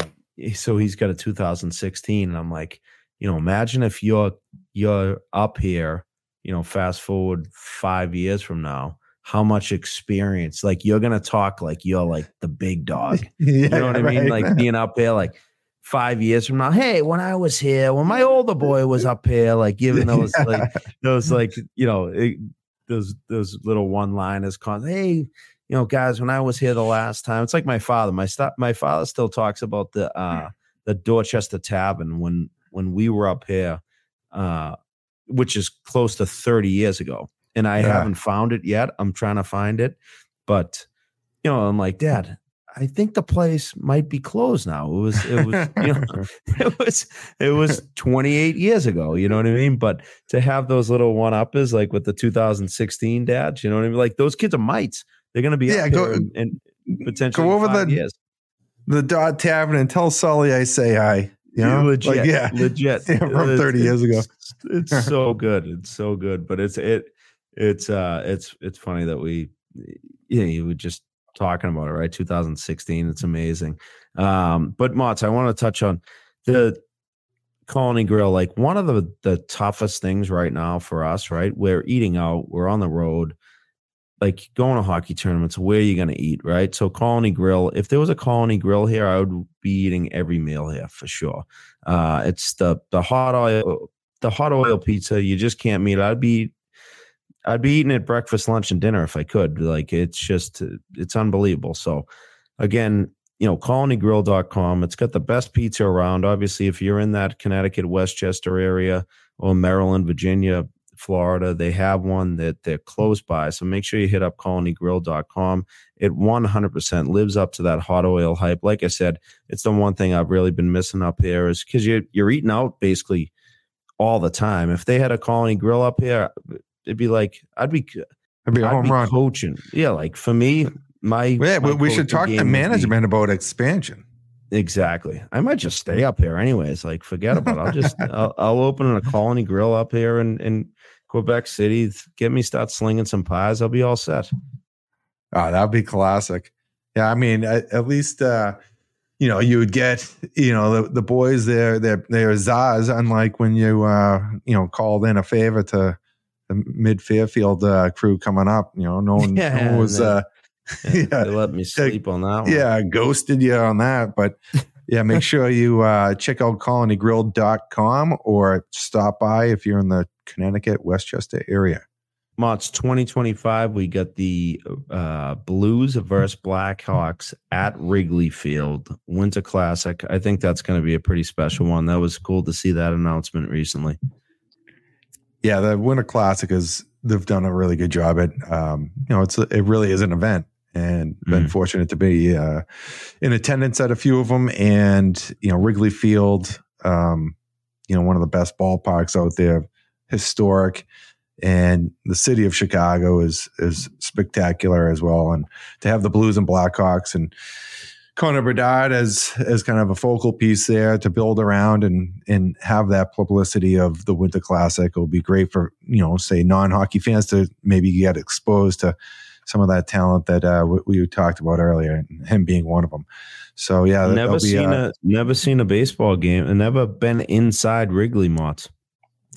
so he's got a 2016, and I'm like, you know, imagine if you're you're up here you know, fast forward five years from now, how much experience, like you're gonna talk like you're like the big dog. yeah, you know what I mean? Like being up there, like five years from now, hey, when I was here, when my older boy was up here, like giving those yeah. like those like you know it, those those little one liners, con hey, you know, guys, when I was here the last time, it's like my father. My st- my father still talks about the uh the Dorchester Tavern when when we were up here. Uh, which is close to 30 years ago. And I yeah. haven't found it yet. I'm trying to find it. But, you know, I'm like, Dad, I think the place might be closed now. It was, it was, you know, it was, it was 28 years ago. You know what I mean? But to have those little one uppers like with the 2016 dads, you know what I mean? Like those kids are mites. They're going to be yeah, go, and, and potentially go over the years. the Dodd Tavern and tell Sully I say hi. You know, legit, like, yeah, legit yeah, from 30 years ago. It's, it's so good. It's so good. But it's it it's uh it's it's funny that we yeah, you would just talking about it, right? 2016. It's amazing. Um, but Motts, I want to touch on the Colony Grill. Like one of the the toughest things right now for us, right? We're eating out, we're on the road like going to hockey tournaments, where are you going to eat, right? So Colony Grill, if there was a Colony Grill here, I would be eating every meal here for sure. Uh, it's the the hot oil, the hot oil pizza. You just can't meet. I'd be, I'd be eating it breakfast, lunch, and dinner if I could. Like it's just, it's unbelievable. So again, you know, colonygrill.com. It's got the best pizza around. Obviously, if you're in that Connecticut, Westchester area or Maryland, Virginia, Florida. They have one that they're close by. So make sure you hit up colonygrill.com. It 100% lives up to that hot oil hype. Like I said, it's the one thing I've really been missing up here is because you're, you're eating out basically all the time. If they had a colony grill up here, it'd be like, I'd be, I'd be a home run coaching. Yeah. Like for me, my, yeah, my we should talk to management be, about expansion. Exactly. I might just stay up here anyways. Like, forget about it. I'll just I'll, I'll, open a colony grill up here in, in Quebec City. Get me start slinging some pies. I'll be all set. Oh, that'd be classic. Yeah, I mean, at, at least uh, you know, you would get, you know, the, the boys there, they're, they're zaz, unlike when you, uh, you know, called in a favor to the mid Fairfield uh, crew coming up. You know, no one, Yeah, no one was, uh, Yeah, yeah, They let me sleep on that one. yeah, ghosted you on that. But yeah, make sure you uh, check out colonygrill.com or stop by if you're in the Connecticut, Westchester area. March 2025, we got the uh, Blues versus Blackhawks at Wrigley Field Winter Classic. I think that's going to be a pretty special one. That was cool to see that announcement recently. Yeah, the Winter Classic is they've done a really good job at um, you know, it's it really is an event and been Mm. fortunate to be uh, in attendance at a few of them and you know, Wrigley Field um, you know, one of the best ballparks out there, historic and the city of Chicago is is spectacular as well and to have the Blues and Blackhawks and Connor Bedard as as kind of a focal piece there to build around and and have that publicity of the Winter Classic will be great for you know say non hockey fans to maybe get exposed to some of that talent that uh, we, we talked about earlier, and him being one of them. So yeah, never be, seen uh, a never seen a baseball game and never been inside Wrigley Mott.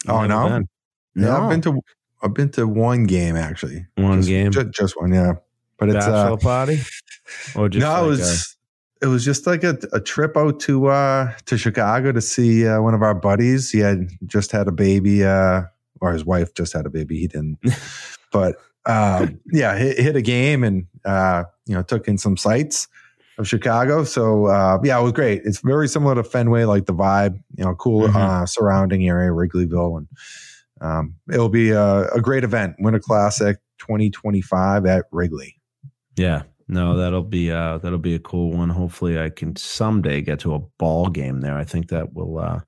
Oh, no? been. yeah, I've been to I've been to one game actually, one just, game ju- just, one, yeah. But it's a uh, party or just no, like it was it was just like a, a trip out to uh to Chicago to see uh, one of our buddies. He had just had a baby, uh, or his wife just had a baby. He didn't, but um, yeah, hit, hit a game and uh, you know took in some sights of Chicago. So uh, yeah, it was great. It's very similar to Fenway, like the vibe, you know, cool Mhm. uh, surrounding area, Wrigleyville, and um, it'll be a, a great event. Winter Classic 2025 at Wrigley. Yeah. No, that'll be uh that'll be a cool one. Hopefully I can someday get to a ball game there. I think that will uh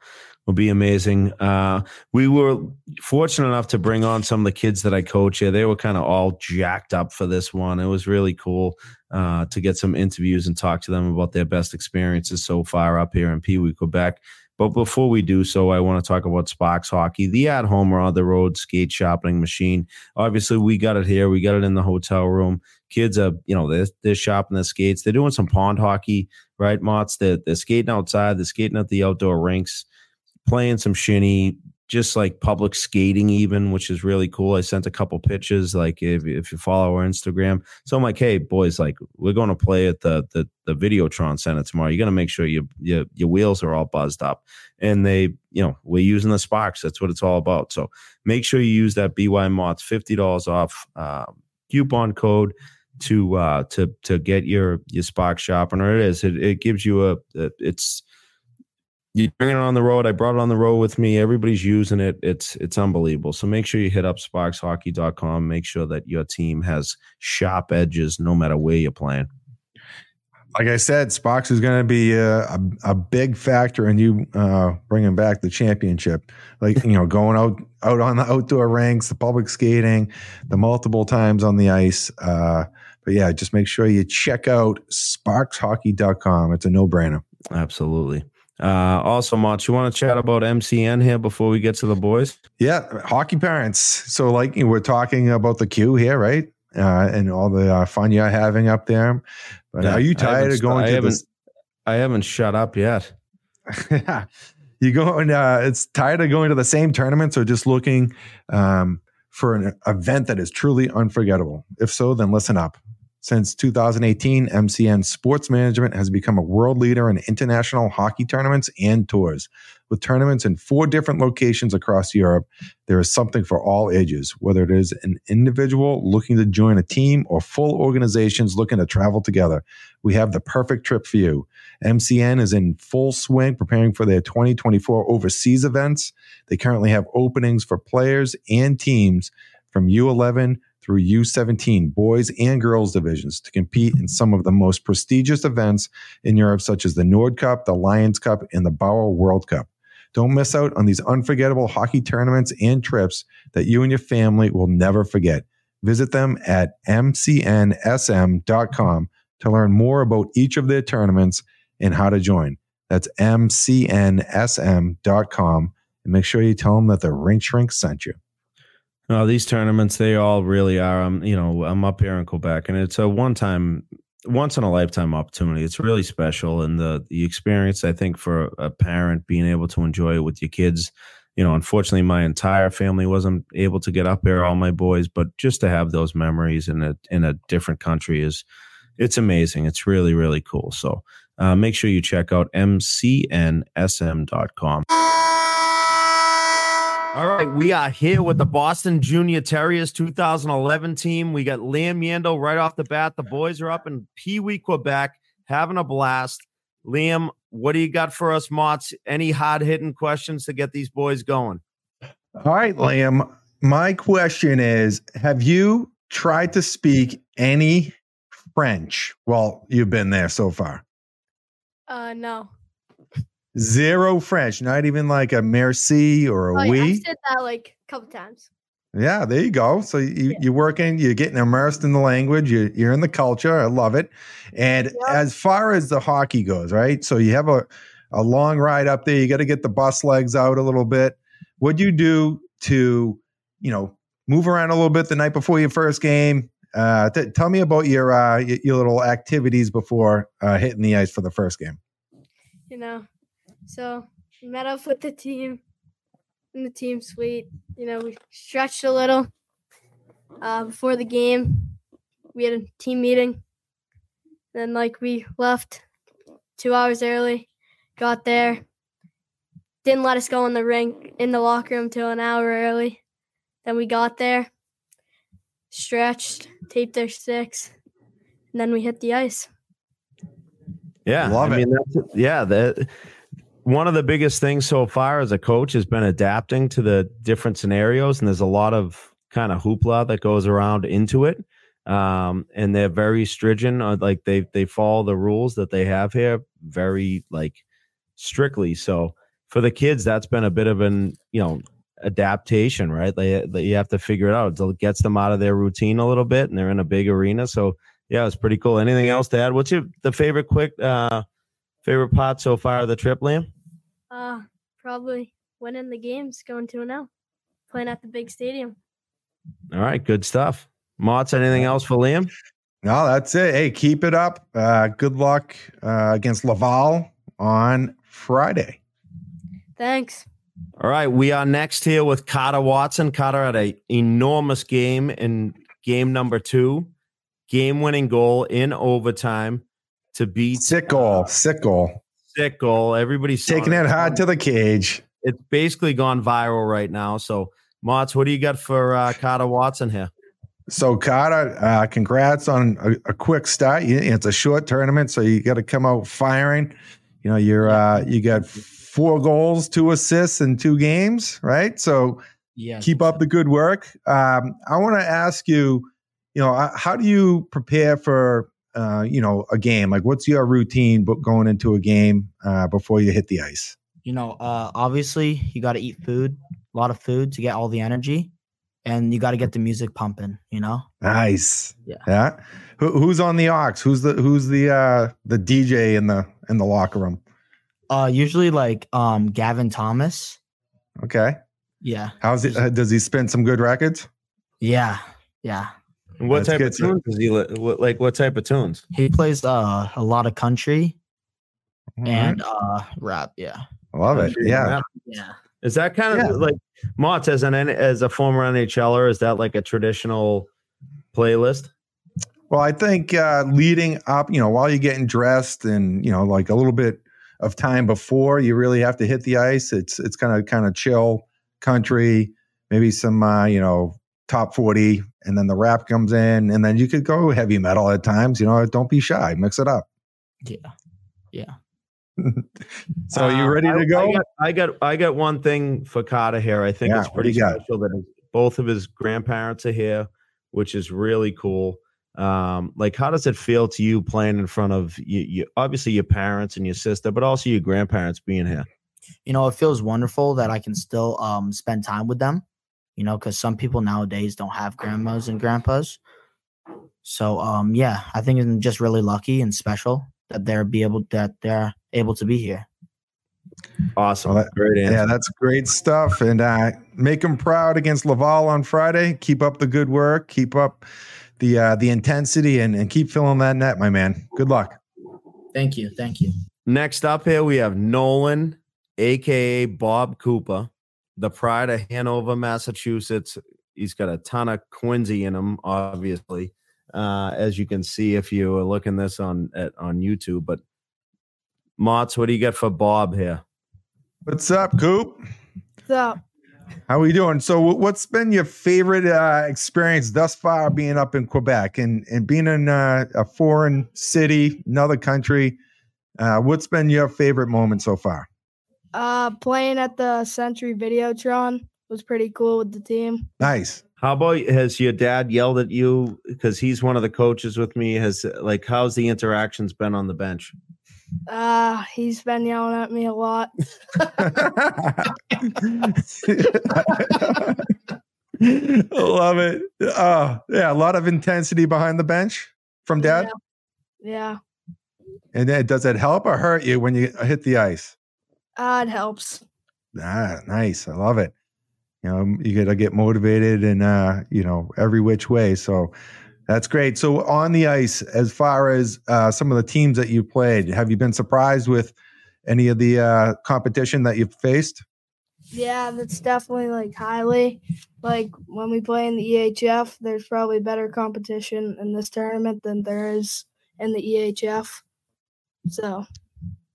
will be amazing. Uh we were fortunate enough to bring on some of the kids that I coach here. They were kind of all jacked up for this one. It was really cool uh to get some interviews and talk to them about their best experiences so far up here in Pee Wee, Quebec. But before we do so, I want to talk about Sparx Hockey, the at home or on the road skate shopping machine. Obviously, we got it here. We got it in the hotel room kids are you know they're, they're shopping their skates they're doing some pond hockey right Motts they're, they're skating outside they're skating at the outdoor rinks playing some shinny just like public skating even which is really cool. I sent a couple pitches like if, if you follow our instagram. So i'm like hey boys like we're going to play at the the, the videotron center tomorrow. You're going to make sure your, your your wheels are all buzzed up. And they you know we're using the Sparx. That's what it's all about. So make sure you use that by Motts $50 off uh, coupon code to uh to to get your your spark shopping or it is. It, it gives you a it's you bring it on the road i brought it on the road with me everybody's using it it's it's unbelievable so make sure you hit up sparxhockey.com make sure that your team has sharp edges no matter where you're playing like I said, Sparx is going to be a, a, a big factor in you uh, bringing back the championship. Like you know, going out out on the outdoor rinks, the public skating, the multiple times on the ice. Uh, but yeah, just make sure you check out sparxhockey.com. It's a no brainer. absolutely uh also Motts, you want to chat about mcn here before we get to the boys Yeah, hockey parents. So like we're talking about the queue here, right? Uh, and all the uh, fun you're having up there. But Yeah, are you tired of going st- I to haven't- this? i haven't shut up yet you going uh it's tired of going to the same tournaments or just looking um for an event that is truly unforgettable if so then listen up since 2018 mcn sports management has become a world leader in international hockey tournaments and tours. With tournaments in four different locations across europe there is something for all ages whether it is an individual looking to join a team or full organizations looking to travel together. We have the perfect trip for you. MCN is in full swing preparing for their 2024 overseas events. They currently have openings for players and teams from U11 through U17, boys and girls divisions, to compete in some of the most prestigious events in Europe, such as the Nord Cup, the Lions Cup, and the Bauer World Cup. Don't miss out on these unforgettable hockey tournaments and trips that you and your family will never forget. Visit them at mcnsm.com to learn more about each of their tournaments and how to join. That's mcnsm.com. And make sure you tell them that the Rink Shrink sent you. No, these tournaments, they all really are. I'm you know, I'm up here in Quebec, and it's a one-time once in a lifetime opportunity. It's really special, and the the experience I think for a parent being able to enjoy it with your kids. You know, unfortunately, my entire family wasn't able to get up there, all my boys, but just to have those memories in a in a different country is it's amazing. It's really really cool. So uh, make sure you check out mcnsm.com. All right, we are here with the Boston Junior Terriers 2011 team. We got Liam Yandle right off the bat. The boys are up in Pee Wee, Quebec, having a blast. Liam, what do you got for us, Motts? Any hard hitting questions to get these boys going? All right, Liam. My question is Have you tried to speak any French while you've been there so far? Uh, no. Zero French, not even like a merci or a Oh, yeah, oui. I've said that like a couple times. Yeah, there you go. So you, Yeah. you're working, you're getting immersed in the language, you, you're in the culture. I love it. And Yeah. as far as the hockey goes, right? So you have a, a long ride up there. You got to get the bus legs out a little bit. What do you do to, you know, move around a little bit the night before your first game? Uh, t- tell me about your uh, your little activities before uh, hitting the ice for the first game. You know, so we met up with the team in the team suite. You know, we stretched a little uh, before the game. We had a team meeting. Then, like, we left two hours early. Got there. Didn't let us go in the rink in the locker room till an hour early. Then we got there, stretched, taped our sticks, and then we hit the ice. Yeah, Love I it. mean, that's, yeah, that one of the biggest things so far as a coach has been adapting to the different scenarios, and there's a lot of kind of hoopla that goes around into it. Um, and they're very stringent, like they they follow the rules that they have here very like strictly. So for the kids, that's been a bit of an you know adaptation, right? They, they you have to figure it out. It gets them out of their routine a little bit, and they're in a big arena. So yeah, it's pretty cool. Anything else to add? What's your the favorite quick uh favorite part so far of the trip, Liam? Uh, probably winning the games, going to and now, playing at the big stadium. All right, good stuff. Motts, anything else for Liam? No, that's it. Hey, keep it up. Uh, good luck uh, against Laval on Friday. Thanks. All right, we are next here with Carter Watson. Carter had an enormous game in game number two, game winning goal in overtime to beat sickle, goal. sickle, goal. Everybody's Taking it hard to the cage. It's basically gone viral right now. So, Motts, what do you got for uh, Carter Watson here? So, Carter, uh, congrats on a, a quick start. It's a short tournament, so you got to come out firing. You know, you're uh, you got four goals, two assists, in two games, right? So, Yeah. keep up the good work. Um, I want to ask you, you know, uh, how do you prepare for, uh, you know, a game? Like, what's your routine bo- going into a game uh, before you hit the ice? You know, uh, obviously you got to eat food, a lot of food to get all the energy, and you got to get the music pumping. You know. Nice. Yeah. Yeah. Who, who's on the ox? Who's the who's the uh, the DJ in the in the locker room? Uh, usually like um Gavin Thomas. Okay. Yeah. How's it? Uh, does he spin some good records? Yeah. Yeah. And What That's type of tunes does he li- what, like? What type of tunes? He plays uh a lot of country All and right. uh rap. Yeah. I love it. Country Yeah. rap. Yeah. Is that kind of Yeah. like Motts as an as a former NHLer? Is that like a traditional playlist? Well, I think uh, leading up, you know, while you're getting dressed and you know, like a little bit of time before you really have to hit the ice, it's it's kind of kind of chill country, maybe some uh, you know top forty, and then the rap comes in, and then you could go heavy metal at times. You know, don't be shy, mix it up. Yeah. Yeah. So you Uh, ready I- to go? I got, I got I got one thing for Carter here. I think Yeah, it's pretty do you got? special that both of his grandparents are here, which is really cool. Um, like, how does it feel to you playing in front of you, you? Obviously, your parents and your sister, but also your grandparents being here. You know, it feels wonderful that I can still um spend time with them. You know, because some people nowadays don't have grandmas and grandpas. So um yeah, I think I'm just really lucky and special that they're be able that they're able to be here. Awesome, Well, that- great answer. Yeah, that's great stuff. And uh, make them proud against Laval on Friday. Keep up the good work. Keep up the uh, the intensity and, and keep filling that net, my man. Good luck. Thank you. Thank you. Next up here, we have Nolan, aka Bob Cooper, the pride of Hanover, Massachusetts. He's got a ton of Quincy in him, obviously, uh, as you can see if you are looking this on at, on YouTube. But Motts, what do you get for Bob here? What's up, Coop? What's up? How are you doing? So, what's been your favorite uh, experience thus far being up in Quebec and, and being in uh, a foreign city, another country? Uh, what's been your favorite moment so far? Uh, playing at the Centre Videotron was pretty cool with the team. Nice. How about has your dad yelled at you because he's one of the coaches with me? Has like how's the interactions been on the bench? Uh, he's been yelling at me a lot. Love it. Oh, yeah, a lot of intensity behind the bench from dad. Yeah, And then does it help or hurt you when you hit the ice? Uh, it helps. Ah, nice. I love it. You know, you got to get motivated and, uh, you know, every which way. So that's great. So on the ice, as far as uh, some of the teams that you played, have you been surprised with any of the uh, competition that you've faced? Yeah, that's definitely like highly. Like when we play in the EHF, there's probably better competition in this tournament than there is in the EHF. So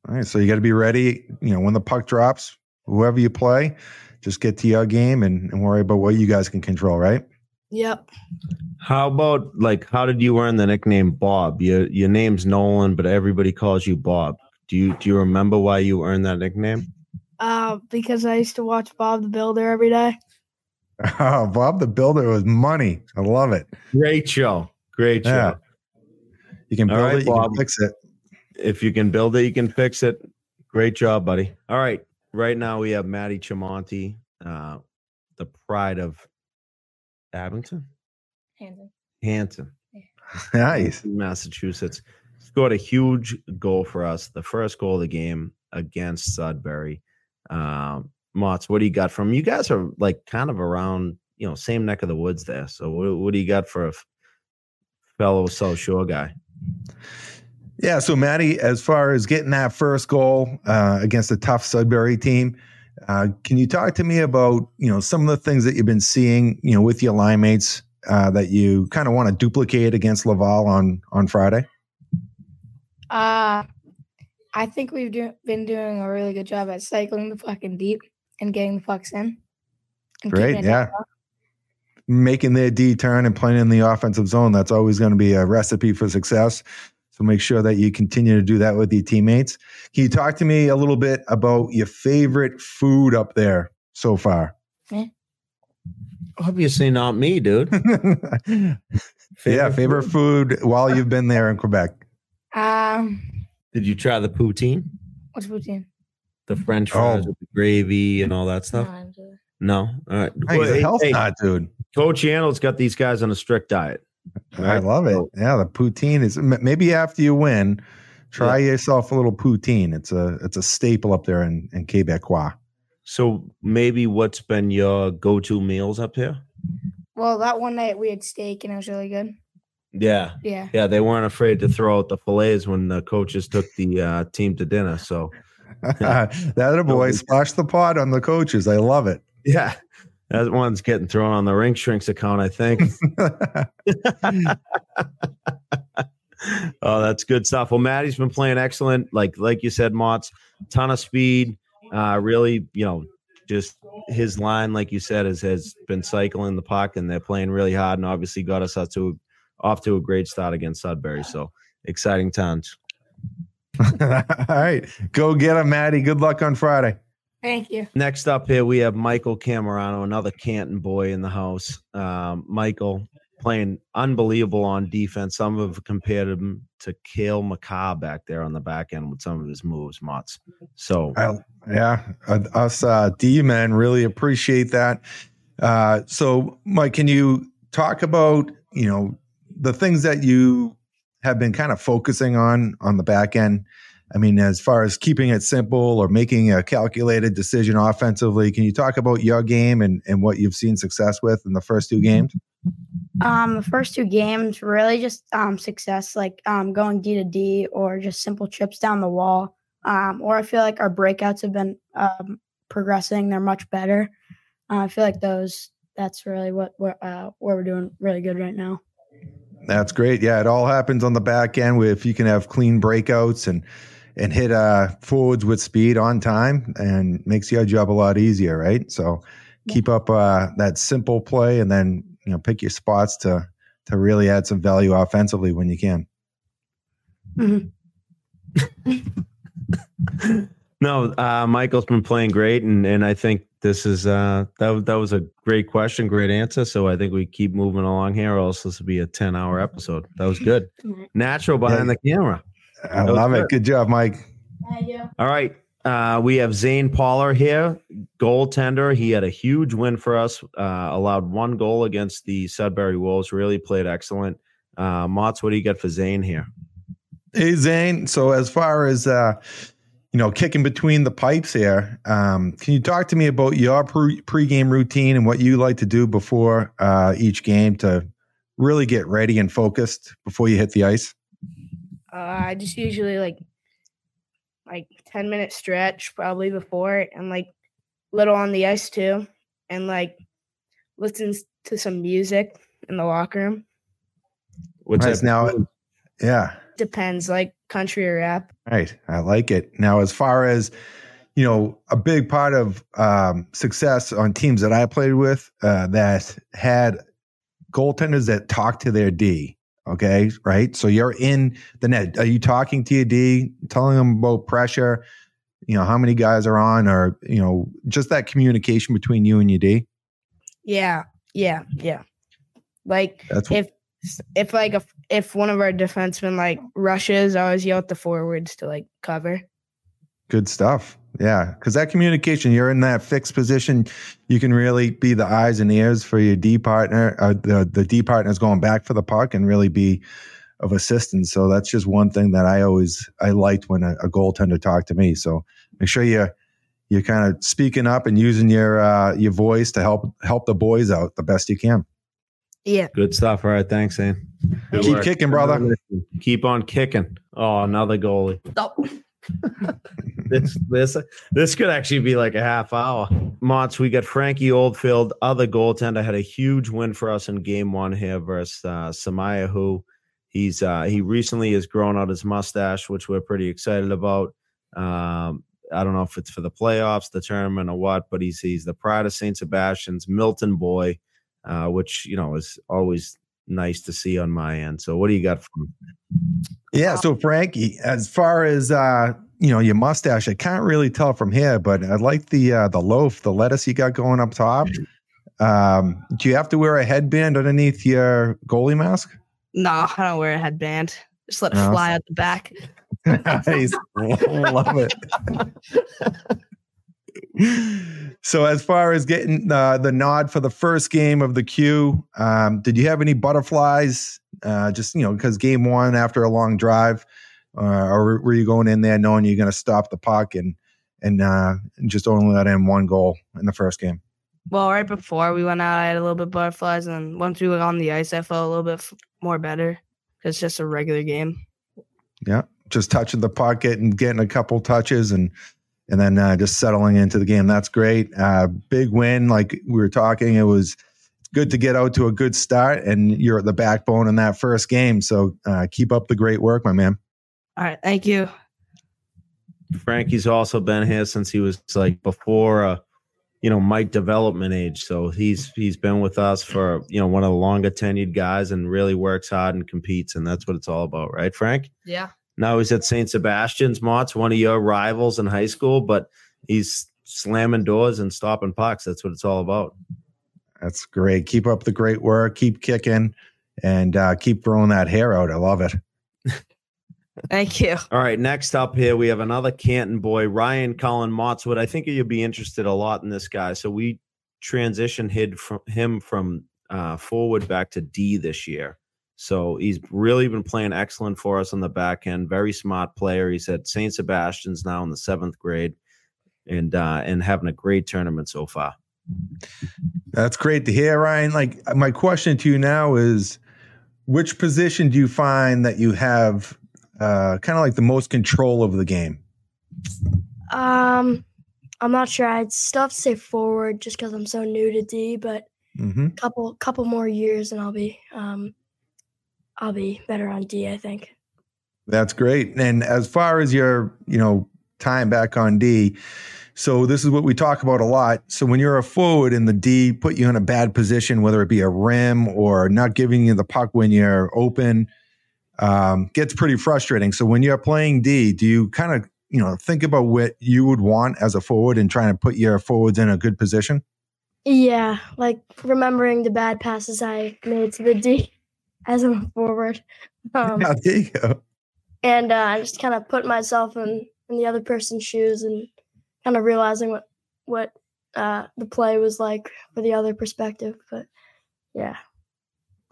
All right. So you got to be ready. You know, when the puck drops, whoever you play, just get to your game and, and worry about what you guys can control, right? yep. How about like how did you earn the nickname Bob? Your your name's Nolan, but everybody calls you Bob. Do you do you remember why you earned that nickname? Uh, because I used to watch Bob the Builder every day. Oh, Bob the Builder was money. I love it. Great show. Great show. Yeah. You can All build right, it, you can fix it. If you can build it, you can fix it. Great job, buddy. All right. Right now we have Maddie Chiamonti, uh, the pride of Abington, Hanson. Hanson. Nice. Massachusetts. Scored a huge goal for us, the first goal of the game against Sudbury. Um, Motts, what do you got from you guys? Are like kind of around, you know, same neck of the woods there. So what, what do you got for a fellow South Shore guy? Yeah. So, Maddie, as far as getting that first goal uh, against a tough Sudbury team, uh, can you talk to me about you know some of the things that you've been seeing you know with your line mates uh, that you kind of want to duplicate against Laval on on Friday? Uh, I think we've do- been doing a really good job at cycling the puck in deep and getting the pucks in. Great, yeah. Making their D turn and playing in the offensive zone, that's always going to be a recipe for success. So make sure that you continue to do that with your teammates. Can you talk to me a little bit about your favorite food up there so far? Obviously not me, dude. yeah, favorite food while you've been there in Quebec. Um, Did you try the poutine? what's poutine? The French fries Oh. with the gravy and all that stuff? No, No. All right. Hey, he's Well, a health hey, nut, dude. Coach Arnold's got these guys on a strict diet. I love it. So- Yeah, the poutine is maybe after you win, try yourself a little poutine. It's a it's a staple up there in in Quebecois. So maybe what's been your go-to meals up here? Well, that one night we had steak and it was really good. Yeah. Yeah. Yeah, they weren't afraid to throw out the fillets when the coaches took the uh, team to dinner. So that a boy we- splash the pot on the coaches. I love it. yeah, that one's getting thrown on the Rink Shrinks account, I think. oh, that's good stuff. Well, Maddie's been playing excellent. Like like you said, Motts ton of speed. Uh, really, you know, just his line, like you said, has has been cycling the puck, and they're playing really hard, and obviously got us up to off to a great start against Sudbury. So exciting times. All right, go get him, Maddie. Good luck on Friday. Thank you. Next up here, we have Michael Camerano, another Canton boy in the house. Um, Michael playing unbelievable on defense. Some have compared him to Cale Makar back there on the back end with some of his moves, Motts. So I, yeah, uh, us uh, D men really appreciate that. Uh, so, Mike, can you talk about you know the things that you have been kind of focusing on on the back end? I mean, as far as keeping it simple or making a calculated decision offensively, can you talk about your game and, and what you've seen success with in the first two games? Um, the first two games really just um success, like um going D to D or just simple trips down the wall. Um, or I feel like our breakouts have been um progressing. They're much better. Uh, I feel like those. That's really what we're uh, where we're doing really good right now. That's great. Yeah, it all happens on the back end. If you can have clean breakouts and and hit uh, forwards with speed on time, and makes your job a lot easier, right? So keep up uh, that simple play, and then you know pick your spots to to really add some value offensively when you can. Mm-hmm. no, uh, Michael's been playing great, and and I think this is uh that that was a great question, great answer. So I think we keep moving along here. Or else this will be a ten hour episode. That was good. Natural behind the camera. I That love good. it. Good job, Mike. All right. Uh, we have Zane Poller here, goaltender. He had a huge win for us. Uh, allowed one goal against the Sudbury Wolves. Really played excellent. Uh, Motts, what do you got for Zane here? Hey Zane. So as far as uh, you know, kicking between the pipes here, um, can you talk to me about your pre- pregame routine and what you like to do before uh, each game to really get ready and focused before you hit the ice? Uh, I just usually like like ten minute stretch probably before it, and like little on the ice too, and like listen to some music in the locker room. What's Nice. that? Now, yeah, Depends, like country or rap. right. I like it. Now, as far as you know, a big part of um, success on teams that I played with uh, that had goaltenders that talked to their D. Okay, right. So you're in the net. Are you talking to your D, telling them about pressure? You know how many guys are on, or you know just that communication between you and your D. Yeah, yeah, yeah. Like That's if if like if if one of our defensemen like rushes, I always yell at the forwards to like cover. Good stuff. Yeah, because that communication, you're in that fixed position. You can really be the eyes and ears for your D partner. Uh, the the D partner is going back for the puck and really be of assistance. So that's just one thing that I always I liked when a, a goaltender talked to me. So make sure you you're kind of speaking up and using your uh, your voice to help help the boys out the best you can. Yeah. Good stuff. All right. Thanks, Zane. Good Keep work. kicking, brother. Keep on kicking. Oh, another goalie. this this this could actually be like a half hour. Motts, we got Frankie Oldfield, other goaltender, had a huge win for us in game one here versus uh, Semiahmoo, who he's uh, he recently has grown out his mustache, which we're pretty excited about. Um, I don't know if it's for the playoffs, the tournament, or what, but he's he's the pride of St. Sebastian's Milton boy, uh, which you know is always nice to see on my end. So, what do you got from? Yeah. So Frankie, as far as uh, you know, your mustache, I can't really tell from here, but I like the uh, the loaf, the lettuce you got going up top. Um, do you have to wear a headband underneath your goalie mask? No, I don't wear a headband. Just let it No. fly out the back. nice. Love it. so as far as getting uh, the nod for the first game of the queue, um, did you have any butterflies? Uh, just you know, because game one after a long drive, uh, or were you going in there knowing you're going to stop the puck and and uh, just only let in one goal in the first game? Well, right before we went out, I had a little bit of butterflies, and once we went on the ice, I felt a little bit f- more better. 'cause It's just a regular game. Yeah, just touching the puck, and getting a couple touches, and and then uh, just settling into the game. That's great. Uh, big win, like we were talking. It was good to get out to a good start, and you're the backbone in that first game. So uh, keep up the great work, my man. All right, thank you. Frankie's also been here since he was like before, uh, you know, Mike development age. So he's he's been with us for you know one of the longer tenured guys and really works hard and competes, and that's what it's all about, right, Frank? Yeah. Now he's at St. Sebastian's, Motts one of your rivals in high school, but he's slamming doors and stopping pucks. That's what it's all about. That's great. Keep up the great work. Keep kicking, and uh, keep growing that hair out. I love it. Thank you. All right, next up here we have another Canton boy, Ryan Colin Motswood. I think you'll be interested a lot in this guy. So we transitioned hid from him from uh, forward back to D this year. So he's really been playing excellent for us on the back end. Very smart player. He's at St. Sebastian's now in the seventh grade, and uh, and having a great tournament so far. That's great to hear, Ryan. Like my question to you now is, which position do you find that you have uh, kind of like the most control over the game? Um, I'm not sure. I'd still have to say forward just because I'm so new to D, but Mm-hmm. couple couple more years and I'll be um I'll be better on D, I think. That's great. And as far as your, you know, time back on D, so this is what we talk about a lot. So when you're a forward and the D put you in a bad position, whether it be a rim or not giving you the puck when you're open, um, gets pretty frustrating. So when you're playing D, do you kind of, you know, think about what you would want as a forward and trying to put your forwards in a good position? Yeah, like remembering the bad passes I made to the D as a forward. Um, Yeah, there you go. and uh, I just kind of put myself in, in the other person's shoes and kind of realizing what what uh, the play was like for the other perspective. But yeah,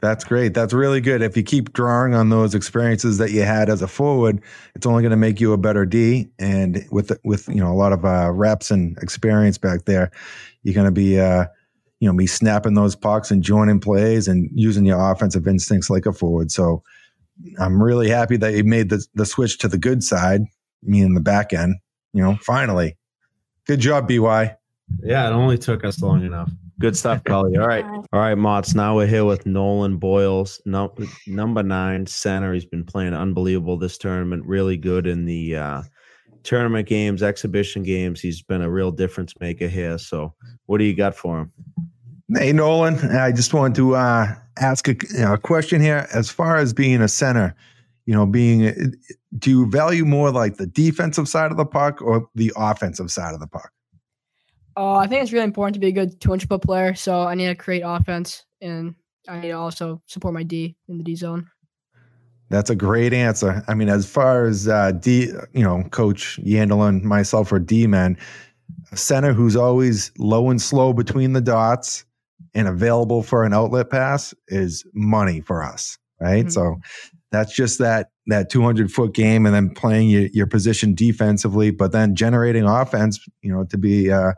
That's great. That's really good. If you keep drawing on those experiences that you had as a forward, it's only going to make you a better D. And with with you know a lot of uh, reps and experience back there, you're going to be uh, you know me snapping those pucks and joining plays and using your offensive instincts like a forward. So I'm really happy that you made the the switch to the good side, meaning the back end. You know, finally, good job, BY. Yeah, it only took us long enough. Good stuff, Cully. All right. All right, Motts. Now we're here with Nolan Boyles, no, number nine center. He's been playing unbelievable this tournament, really good in the uh, tournament games, exhibition games. He's been a real difference maker here. So, what do you got for him? Hey, Nolan, I just wanted to uh, ask a, you know, a question here. As far as being a center, you know, being, do you value more like the defensive side of the puck or the offensive side of the puck? Uh, I think it's really important to be a good 200 foot player. So I need to create offense and I need to also support my D in the D zone. That's a great answer. I mean, as far as uh, D, you know, Coach Yandle and myself are D men, a center who's always low and slow between the dots and available for an outlet pass is money for us, right? Mhm. So that's just that that 200 foot game, and then playing your, your position defensively, but then generating offense, you know, to be uh,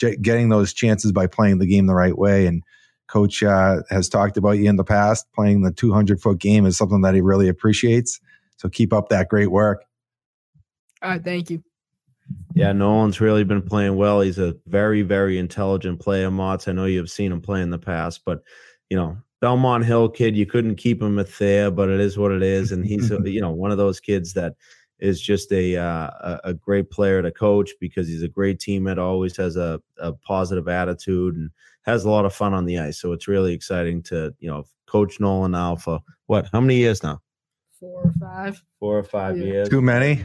ge- getting those chances by playing the game the right way. And coach uh, has talked about you in the past. Playing the 200 foot game is something that he really appreciates. So keep up that great work. All right, thank you. Yeah, Nolan's really been playing well. He's a very, very intelligent player, Motts. I know you've seen him play in the past, but you know, Belmont Hill kid, you couldn't keep him at there, but it is what it is. And he's, a, you know, one of those kids that is just a, uh, a a great player to coach because he's a great teammate, always has a, a positive attitude and has a lot of fun on the ice. So it's really exciting to, you know, coach Nolan now for what, how many years now? Four or five. Four or five Yeah. years. Too many?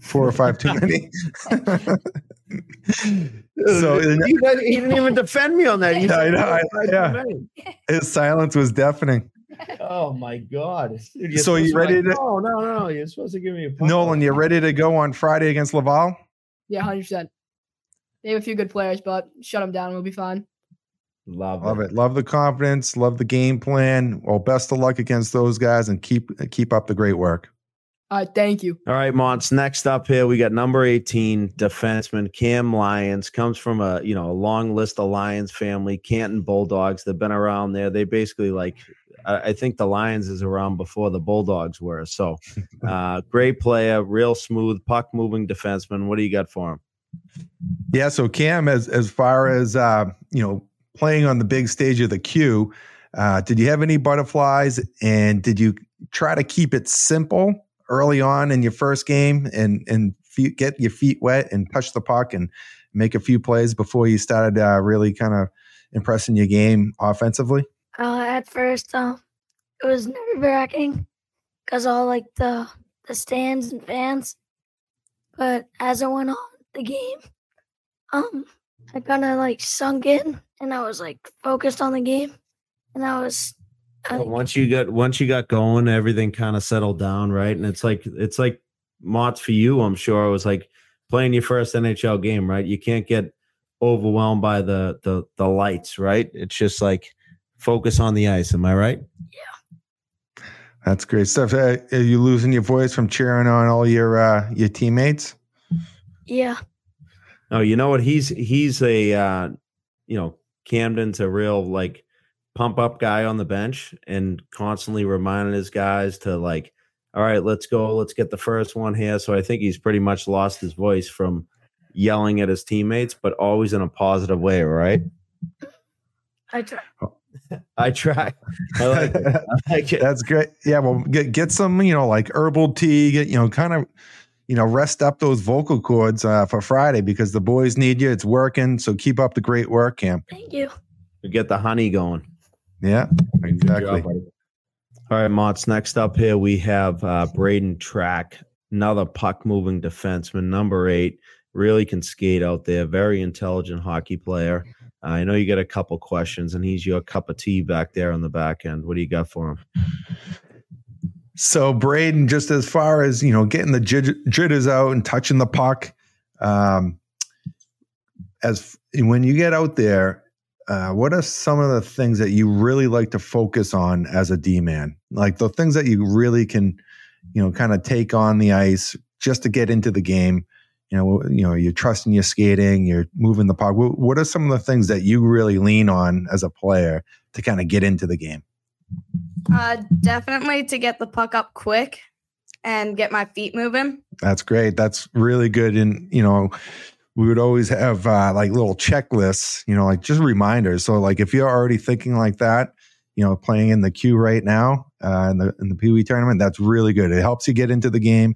Four or five too many? so he, didn't- he didn't even defend me on that. He Yeah, I know, I- four or five yeah. his silence was deafening. Oh my god! Dude, you're So you supposed to ready like, to- No, no, no. You're supposed to give me a pump Nolan, up. you ready to go on Friday against Laval? Yeah, 100%. They have a few good players, but shut them down. We'll be fine. Love, Love it. Love the confidence. Love the game plan. Well, best of luck against those guys and keep keep up the great work. All right, thank you. All right, Motts. Next up here, we got number 18 defenseman Cam Lyons. Comes from a you know a long list of Lyons family, Canton Bulldogs. They've been around there. They basically like I, I think the Lyons is around before the Bulldogs were. So uh, great player, real smooth, puck moving defenseman. What do you got for him? Yeah. So Cam, as as far as uh, you know, playing on the big stage of the Q, uh, did you have any butterflies? And did you try to keep it simple early on in your first game and and get your feet wet and touch the puck and make a few plays before you started uh, really kind of impressing your game offensively? Uh, at first, um, it was nerve wracking because all like the the stands and fans. But as I went on the game, um, I kind of like sunk in and I was like focused on the game, and I was. I, once you got once you got going, everything kind of settled down, right? And it's like it's like Motts for you. I'm sure it was like playing your first NHL game, right? You can't get overwhelmed by the the the lights, right? It's just like focus on the ice. Am I right? Yeah, that's great stuff. Uh, are you losing your voice from cheering on all your uh, your teammates? yeah, Oh, you know what? He's he's a uh, you know Camden's a real like pump up guy on the bench and constantly reminding his guys to like, all right, let's go, let's get the first one here. So I think he's pretty much lost his voice from yelling at his teammates, but always in a positive way, right? I try. I try. I like it. I like it. That's great. Yeah, well, get get some, you know, like herbal tea. Get you know, kind of, you know, rest up those vocal cords uh, for Friday because the boys need you. It's working, so keep up the great work, Cam. Thank you. Get the honey going. Yeah, Good job, exactly. All right, Motts next up here we have uh, Braden Track, another puck moving defenseman, number eight. Really can skate out there. Very intelligent hockey player. I know you got a couple questions, and he's your cup of tea back there on the back end. What do you got for him? So Braden, just as far as you know, getting the jit- jitters out and touching the puck, um, as when you get out there, uh, what are some of the things that you really like to focus on as a D man? Like the things that you really can, you know, kind of take on the ice just to get into the game. You know, you know, you're trusting your skating, you're moving the puck. What are some of the things that you really lean on as a player to kind of get into the game? Uh, definitely to get the puck up quick and get my feet moving. That's great. That's really good. And you know, we would always have uh, like little checklists. You know, like just reminders. So like if you're already thinking like that, you know, playing in the Q right now uh, in the in the Pee Wee tournament, that's really good. It helps you get into the game.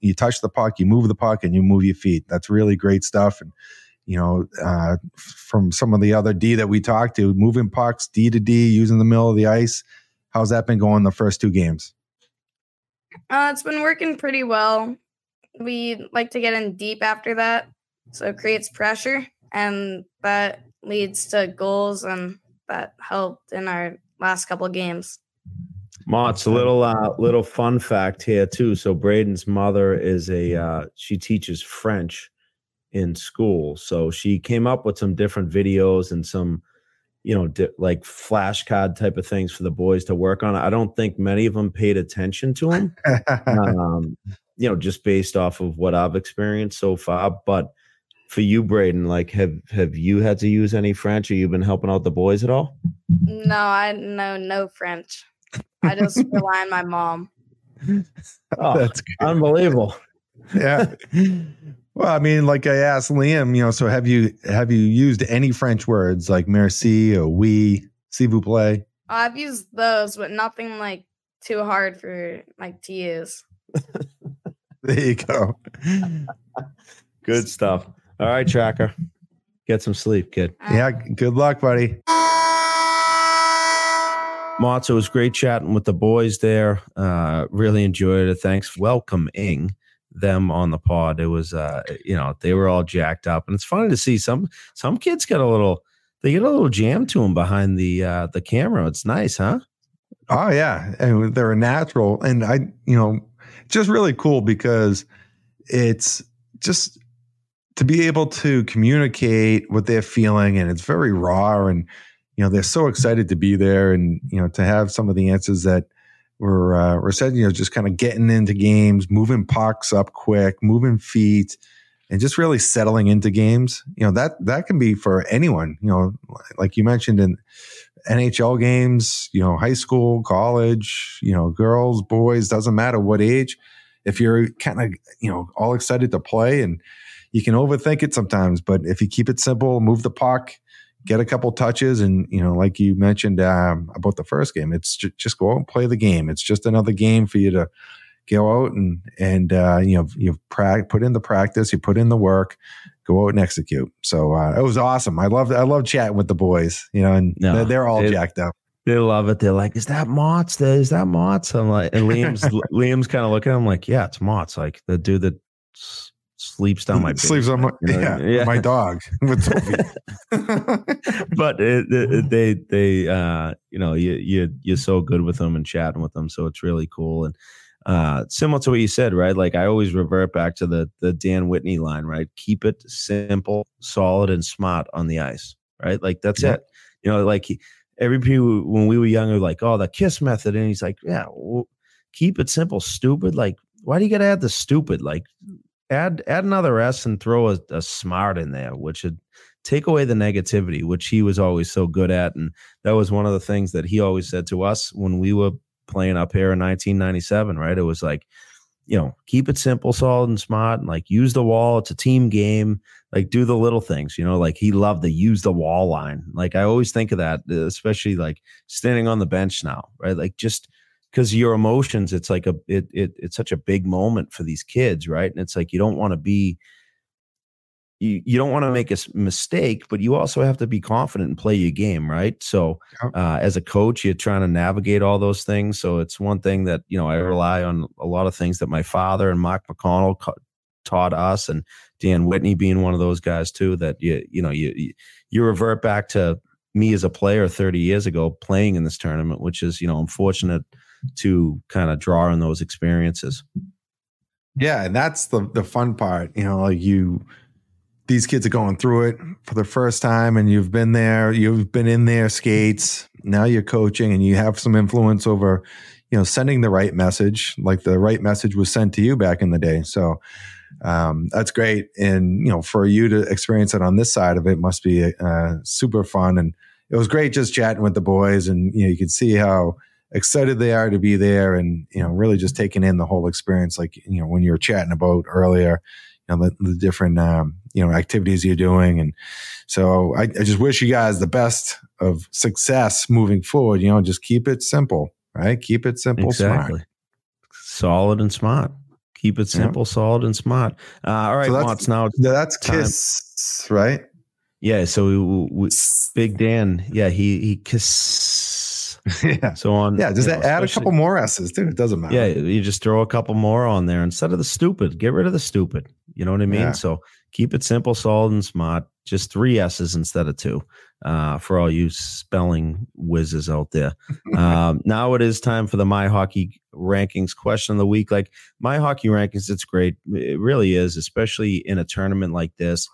You touch the puck, you move the puck, and you move your feet. That's really great stuff. And you know, uh, from some of the other D that we talked to, moving pucks D to D, using the middle of the ice. How's that been going the first two games? Uh, it's been working pretty well. We like to get in deep after that, so it creates pressure, and that leads to goals, and that helped in our last couple of games. Motts a little uh, little fun fact here too. So Braden's mother is a uh, she teaches French in school. So she came up with some different videos and some you know di- like flashcard type of things for the boys to work on. I don't think many of them paid attention to them. um, you know, just based off of what I've experienced so far. But for you, Braden, like have have you had to use any French? Or you been helping out the boys at all? No, I know no French. I just rely on my mom. Oh, That's good. unbelievable. yeah. Well, I mean, like I asked Liam, you know, so have you have you used any French words like merci or oui, s'il vous plaît? I've used those, but nothing like too hard for like to use. There you go. Good stuff. All right, tracker. Get some sleep, kid. Yeah, good luck, buddy. Motts, it was great chatting with the boys there. Uh, really enjoyed it. Thanks for welcoming them on the pod. It was, uh, you know, they were all jacked up, and it's funny to see some some kids get a little, they get a little jam to them behind the uh, the camera. It's nice, huh? Oh yeah, and they're a natural, and I, you know, just really cool because it's just to be able to communicate what they're feeling, and it's very raw, and you know, they're so excited to be there, and you know, to have some of the answers that were uh, were said, you know, just kind of getting into games, moving pucks up quick, moving feet, and just really settling into games. You know, that that can be for anyone. You know, like you mentioned in NHL games, you know, high school, college, you know, girls, boys, doesn't matter what age. If you're kind of, you know, all excited to play and you can overthink it sometimes, but if you keep it simple, move the puck, get a couple touches, and, you know, like you mentioned um, about the first game, it's ju- just go out and play the game. It's just another game for you to go out and, and, uh, you know, you've pra- put in the practice, you put in the work, go out and execute. So uh, it was awesome. I love I love chatting with the boys, you know, and No, they're, they're all it- jacked up. They love it. They're like, "Is that Motts? Is that Motts?" I'm like, and Liam's Liam's kind of looking. at him like, "Yeah, it's Motts. Like the dude that sleeps down my sleeves on my you know? yeah, my dog with Sophie. but it, it- they they uh you know you you you're so good with them and chatting with them so it's really cool. And uh similar to what you said right? Like i always revert back to the the dan whitney line right? Keep it simple solid and smart on the ice right? Like that's Yeah. it. You know like he, every people when we were younger like oh the kiss method and he's like yeah well, keep it simple stupid. Like why do you gotta add the stupid? Like add add another s and throw a, a smart in there which would take away the negativity, which he was always so good at. And that was one of the things that he always said to us when we were playing up here in 1997, right? It was like, you know, keep it simple, solid, and smart, and like use the wall. It's a team game. Like do the little things, you know. Like he loved the use the wall line. Like I always think of that, uh, especially like standing on the bench now, right? Like just because your emotions, it's like a it, it it's such a big moment for these kids, right? And it's like you don't want to be you, you don't want to make a mistake, but you also have to be confident and play your game, right? So, uh, as a coach, you're trying to navigate all those things. So, it's one thing that you know I rely on a lot of things that my father and Mark McConnell taught us, and Dan Whitney being one of those guys too. That you you know you you revert back to me as a player 30 years ago playing in this tournament, which is you know I'm fortunate to kind of draw on those experiences. Yeah, and that's the the fun part. You know, like you these kids are going through it for the first time and you've been there, you've been in their skates. Now you're coaching and you have some influence over, you know, sending the right message, like the right message was sent to you back in the day. So um, that's great. And, you know, for you to experience it on this side of it must be uh, super fun. And it was great just chatting with the boys and, you know, you could see how excited they are to be there and, you know, really just taking in the whole experience. Like, you know, when you were chatting about earlier, you know, the, the different, um, you know, activities you're doing. And so I, I just wish you guys the best of success moving forward. You know, just keep it simple, right? Keep it simple, exactly. smart. Solid and smart. Keep it simple, yeah. solid, and smart. Uh, all right, so that's, now that's time. Kiss, right? Yeah. So we, we, Big Dan, yeah, he he kiss. yeah. So on. Yeah, just know, add a couple more s's, dude. It doesn't matter. Yeah, you just throw a couple more on there instead of the stupid. Get rid of the stupid. You know what I mean? Yeah. So keep it simple, solid, and smart. Just three S's instead of two uh, for all you spelling whizzes out there. um, now it is time for the My Hockey Rankings question of the week. Like My Hockey Rankings, it's great. It really is, especially in a tournament like this.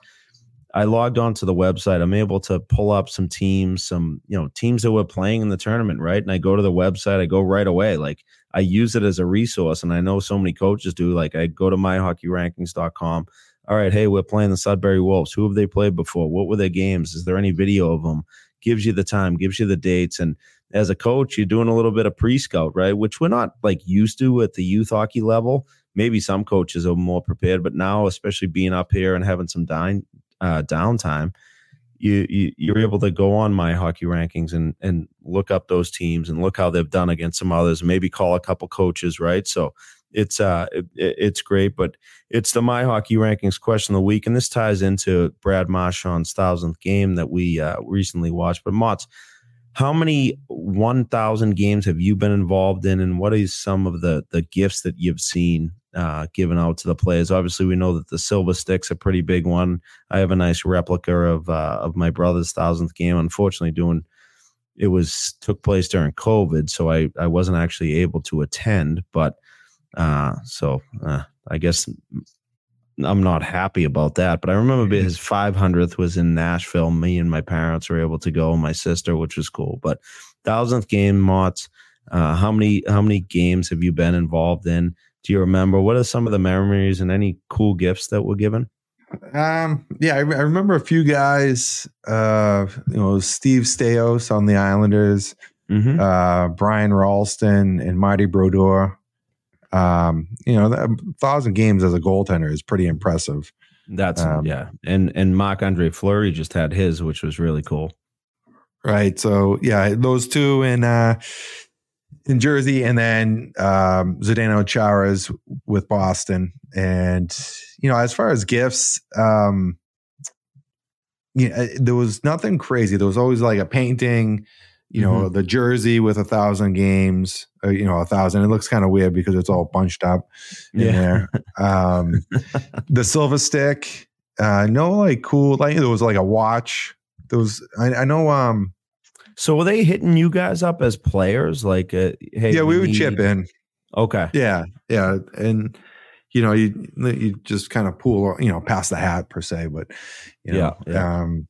I logged onto the website. I'm able to pull up some teams, some you know teams that were playing in the tournament, right? And I go to the website. I go right away. Like I use it as a resource, and I know so many coaches do. Like I go to myhockeyrankings.com all right, hey, we're playing the Sudbury Wolves. Who have they played before? What were their games? Is there any video of them? Gives you the time, gives you the dates. And as a coach, you're doing a little bit of pre scout, right? Which we're not like used to at the youth hockey level. Maybe some coaches are more prepared, but now, especially being up here and having some dine, uh, downtime, you, you you're able to go on my hockey rankings and and look up those teams and look how they've done against some others. Maybe call a couple coaches, right? So it's uh it, it's great but it's the my hockey rankings question of the week and this ties into brad marchand's thousandth game that we uh, recently watched but Motts, how many 1000 games have you been involved in and what is some of the the gifts that you've seen uh, given out to the players obviously we know that the silver stick's a pretty big one i have a nice replica of uh, of my brother's thousandth game unfortunately doing it was took place during covid so i i wasn't actually able to attend but uh, so uh, I guess I'm not happy about that. But I remember mm-hmm. his 500th was in Nashville. Me and my parents were able to go, my sister, which was cool. But thousandth game, Motts. Uh, how many how many games have you been involved in? Do you remember? What are some of the memories and any cool gifts that were given? Um, yeah, I, I remember a few guys. Uh, you know, Steve Staios on the Islanders, mm-hmm. uh, Brian Rolston, and Marty Brodeur um, you know, a thousand games as a goaltender is pretty impressive. That's um, yeah, and and Marc Andre Fleury just had his, which was really cool. Right. So yeah, those two and uh, in Jersey, and then um, Zdeno Chara's with Boston, and you know, as far as gifts, um, you know, there was nothing crazy. There was always like a painting you know, mm-hmm. the jersey with a thousand games, uh, you know, a thousand. It looks kind of weird because it's all bunched up in yeah. there. Um, the silver stick, uh, no, like cool, like there was like a watch. There was, I, I know, um, so were they hitting you guys up as players? Like, uh, hey, yeah, we would chip in. Okay. Yeah. Yeah. And, you know, you, you just kind of pool, you know, pass the hat per se, but, you know, yeah, yeah. um,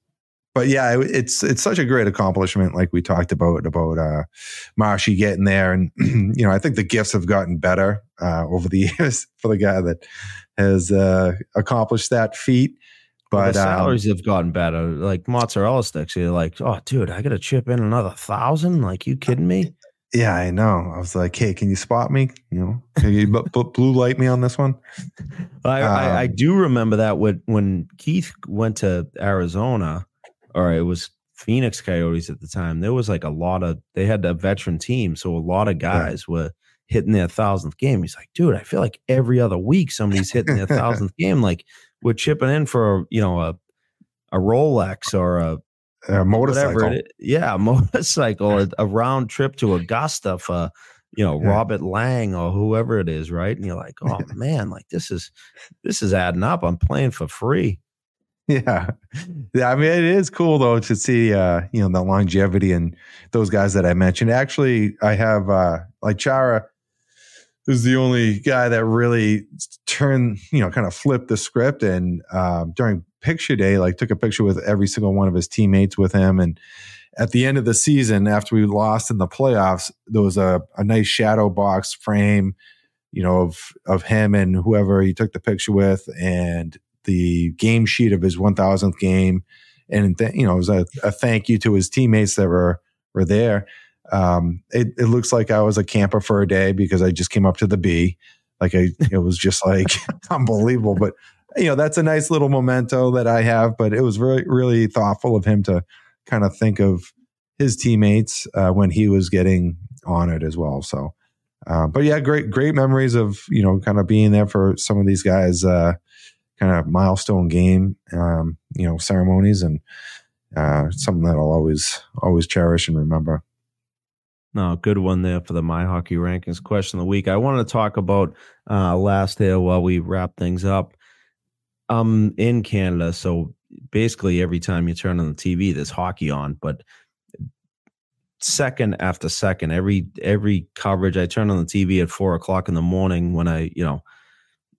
but yeah, it's it's such a great accomplishment, like we talked about about uh, Marshy getting there, and you know, I think the gifts have gotten better uh, over the years for the guy that has uh, accomplished that feat. But the um, salaries have gotten better. Like mozzarella sticks, you're like, oh, dude, I got to chip in another thousand. Like, you kidding me? yeah, I know. I was like, hey, can you spot me? You know, can you b- b- blue light me on this one? I, I, I Um, do remember that when when Keith went to Arizona, or it was Phoenix Coyotes at the time. There was like a lot of they had a veteran team, so a lot of guys were hitting their thousandth game. He's like, dude, I feel like every other week somebody's hitting their thousandth game. Like we're chipping in for a, you know a a Rolex or a A motorcycle. it. Yeah, a motorcycle, or a round trip to Augusta for you know Yeah. Robert Lang or whoever it is, right? And you're like, oh man, like this is this is adding up. I'm playing for free. Yeah. Yeah. I mean, it is cool though to see, uh, you know, the longevity and those guys that I mentioned. Actually, I have, uh, like Chara is the only guy that really turned, you know, kind of flipped the script. And, um, during picture day, like took a picture with every single one of his teammates with him. And at the end of the season, after we lost in the playoffs, there was a, a nice shadow box frame, you know, of, of him and whoever he took the picture with. And, the game sheet of his 1000th game and th- you know it was a, a thank you to his teammates that were were there um it, it looks like i was a camper for a day because i just came up to the b. Like i it was just like unbelievable. But you know that's a nice little memento that i have but it was really really thoughtful of him to kind of think of his teammates uh, when he was getting honored as well. So uh, but yeah great great memories of you know kind of being there for some of these guys uh kind of milestone game, um, you know, ceremonies and uh, something that I'll always always cherish and remember. No, good one there for the My Hockey Rankings question of the week. I wanted to talk about uh, last here while we wrap things up. I'm in Canada, so basically every time you turn on the TV, there's hockey on. But second after second, every every coverage, I turn on the TV at four o'clock in the morning when I, you know,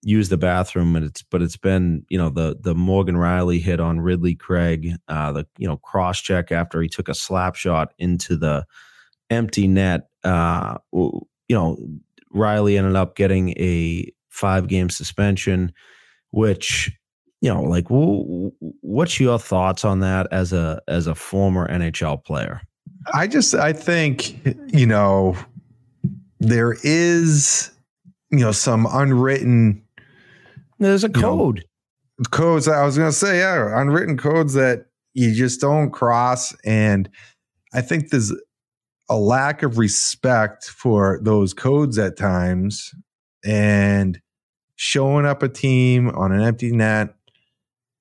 use the bathroom and it's but it's been you know the the Morgan Rielly hit on Ridly Greig uh the you know cross check after he took a slap shot into the empty net uh you know Rielly ended up getting a five game suspension which you know like what's your thoughts on that as a as a former NHL player? I just I think you know there is you know some unwritten there's a you know, code. codes I was going to say yeah unwritten codes that you just don't cross and I think there's a lack of respect for those codes at times and showing up a team on an empty net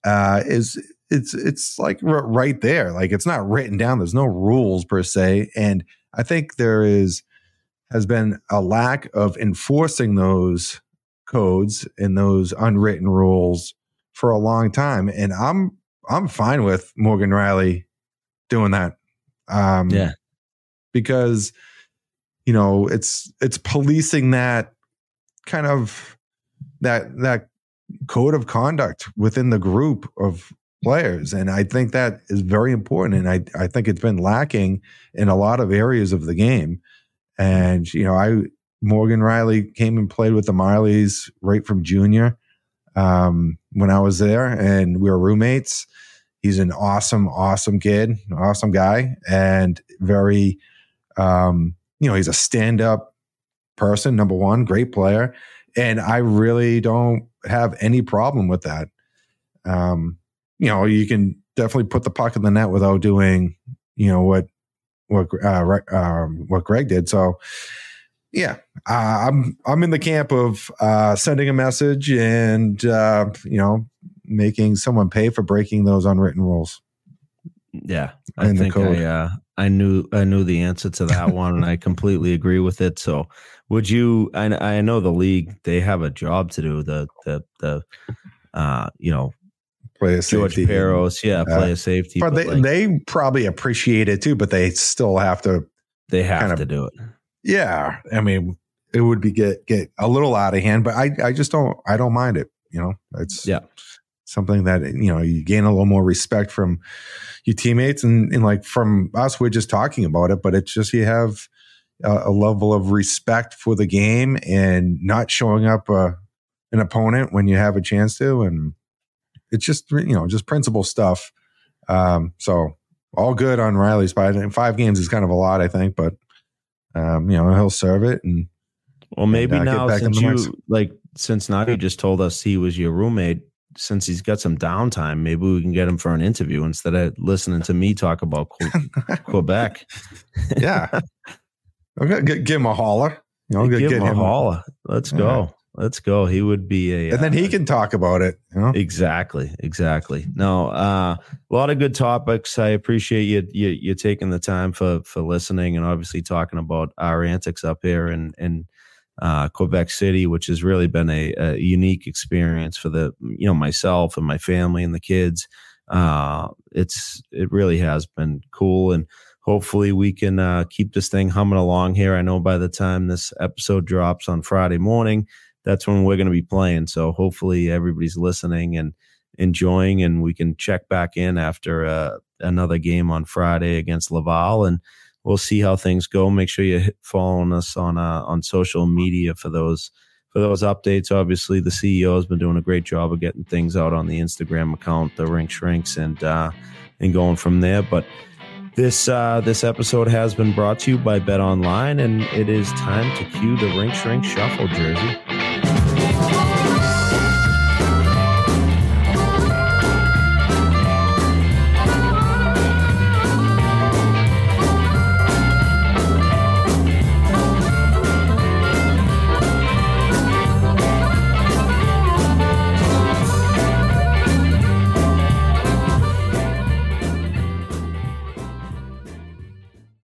uh, is it's it's like r- right there. Like it's not written down. There's no rules per se. And i think there is has been a lack of enforcing those codes and those unwritten rules for a long time. And i'm i'm fine with Morgan Rielly doing that. Um yeah because you know it's it's policing that kind of that that code of conduct within the group of players. And i think that is very important. And i i think it's been lacking in a lot of areas of the game. And you know i Morgan Rielly came and played with the Marlies right from junior um, when i was there and we were roommates. He's an awesome awesome kid awesome guy and very um, you know he's a stand-up person number one great player. And i really don't have any problem with that. Um, you know you can definitely put the puck in the net without doing you know what what uh, um, what Greig did. So yeah uh, i'm i'm in the camp of uh, sending a message and uh, you know making someone pay for breaking those unwritten rules. Yeah, I the think code. I uh, I knew I knew the answer to that one, and I completely agree with it. So, would you? I I know the league they have a job to do. The the the uh, you know, play George safety. Parros, yeah, play a safety, but, but, they like, they probably appreciate it too but they still have to they have kind of- to do it. yeah i mean it would be get get a little out of hand but i i just don't i don't mind it you know it's Yeah. Something that you know you gain a little more respect from your teammates and, and like from us we're just talking about it but it's just you have a, a level of respect for the game and not showing up uh, an opponent when you have a chance to and it's just you know just principle stuff. Um, so all good on Rielly's side. Five games is kind of a lot, I think, but um, you know he'll serve it and. Well, maybe and, uh, now since you like since Nadia just told us he was your roommate, since he's got some downtime, maybe we can get him for an interview instead of listening to me talk about Quebec. yeah, okay, g- give him a holler. You know, Give get him a him holler. Let's Yeah. go. Let's go. He would be a and then he uh, can talk about it. You know, Exactly, exactly. No, uh, a lot of good topics. I appreciate you, you you taking the time for for listening and obviously talking about our antics up here and in uh, Quebec City, which has really been a, a unique experience for the you know myself and my family and the kids. Uh, it's it really has been cool and. Hopefully, we can uh, keep this thing humming along here. I know by the time this episode drops on Friday morning, that's when we're going to be playing. So hopefully everybody's listening and enjoying, and we can check back in after uh, another game on Friday against Laval, and we'll see how things go. Make sure you hit following us on uh, on social media for those for those updates. Obviously, the CEO has been doing a great job of getting things out on the Instagram account, the Rink Shrinks, and uh, and going from there. But this uh, this episode has been brought to you by BetOnline, and it is time to cue the Rink Shrink Shuffle jersey.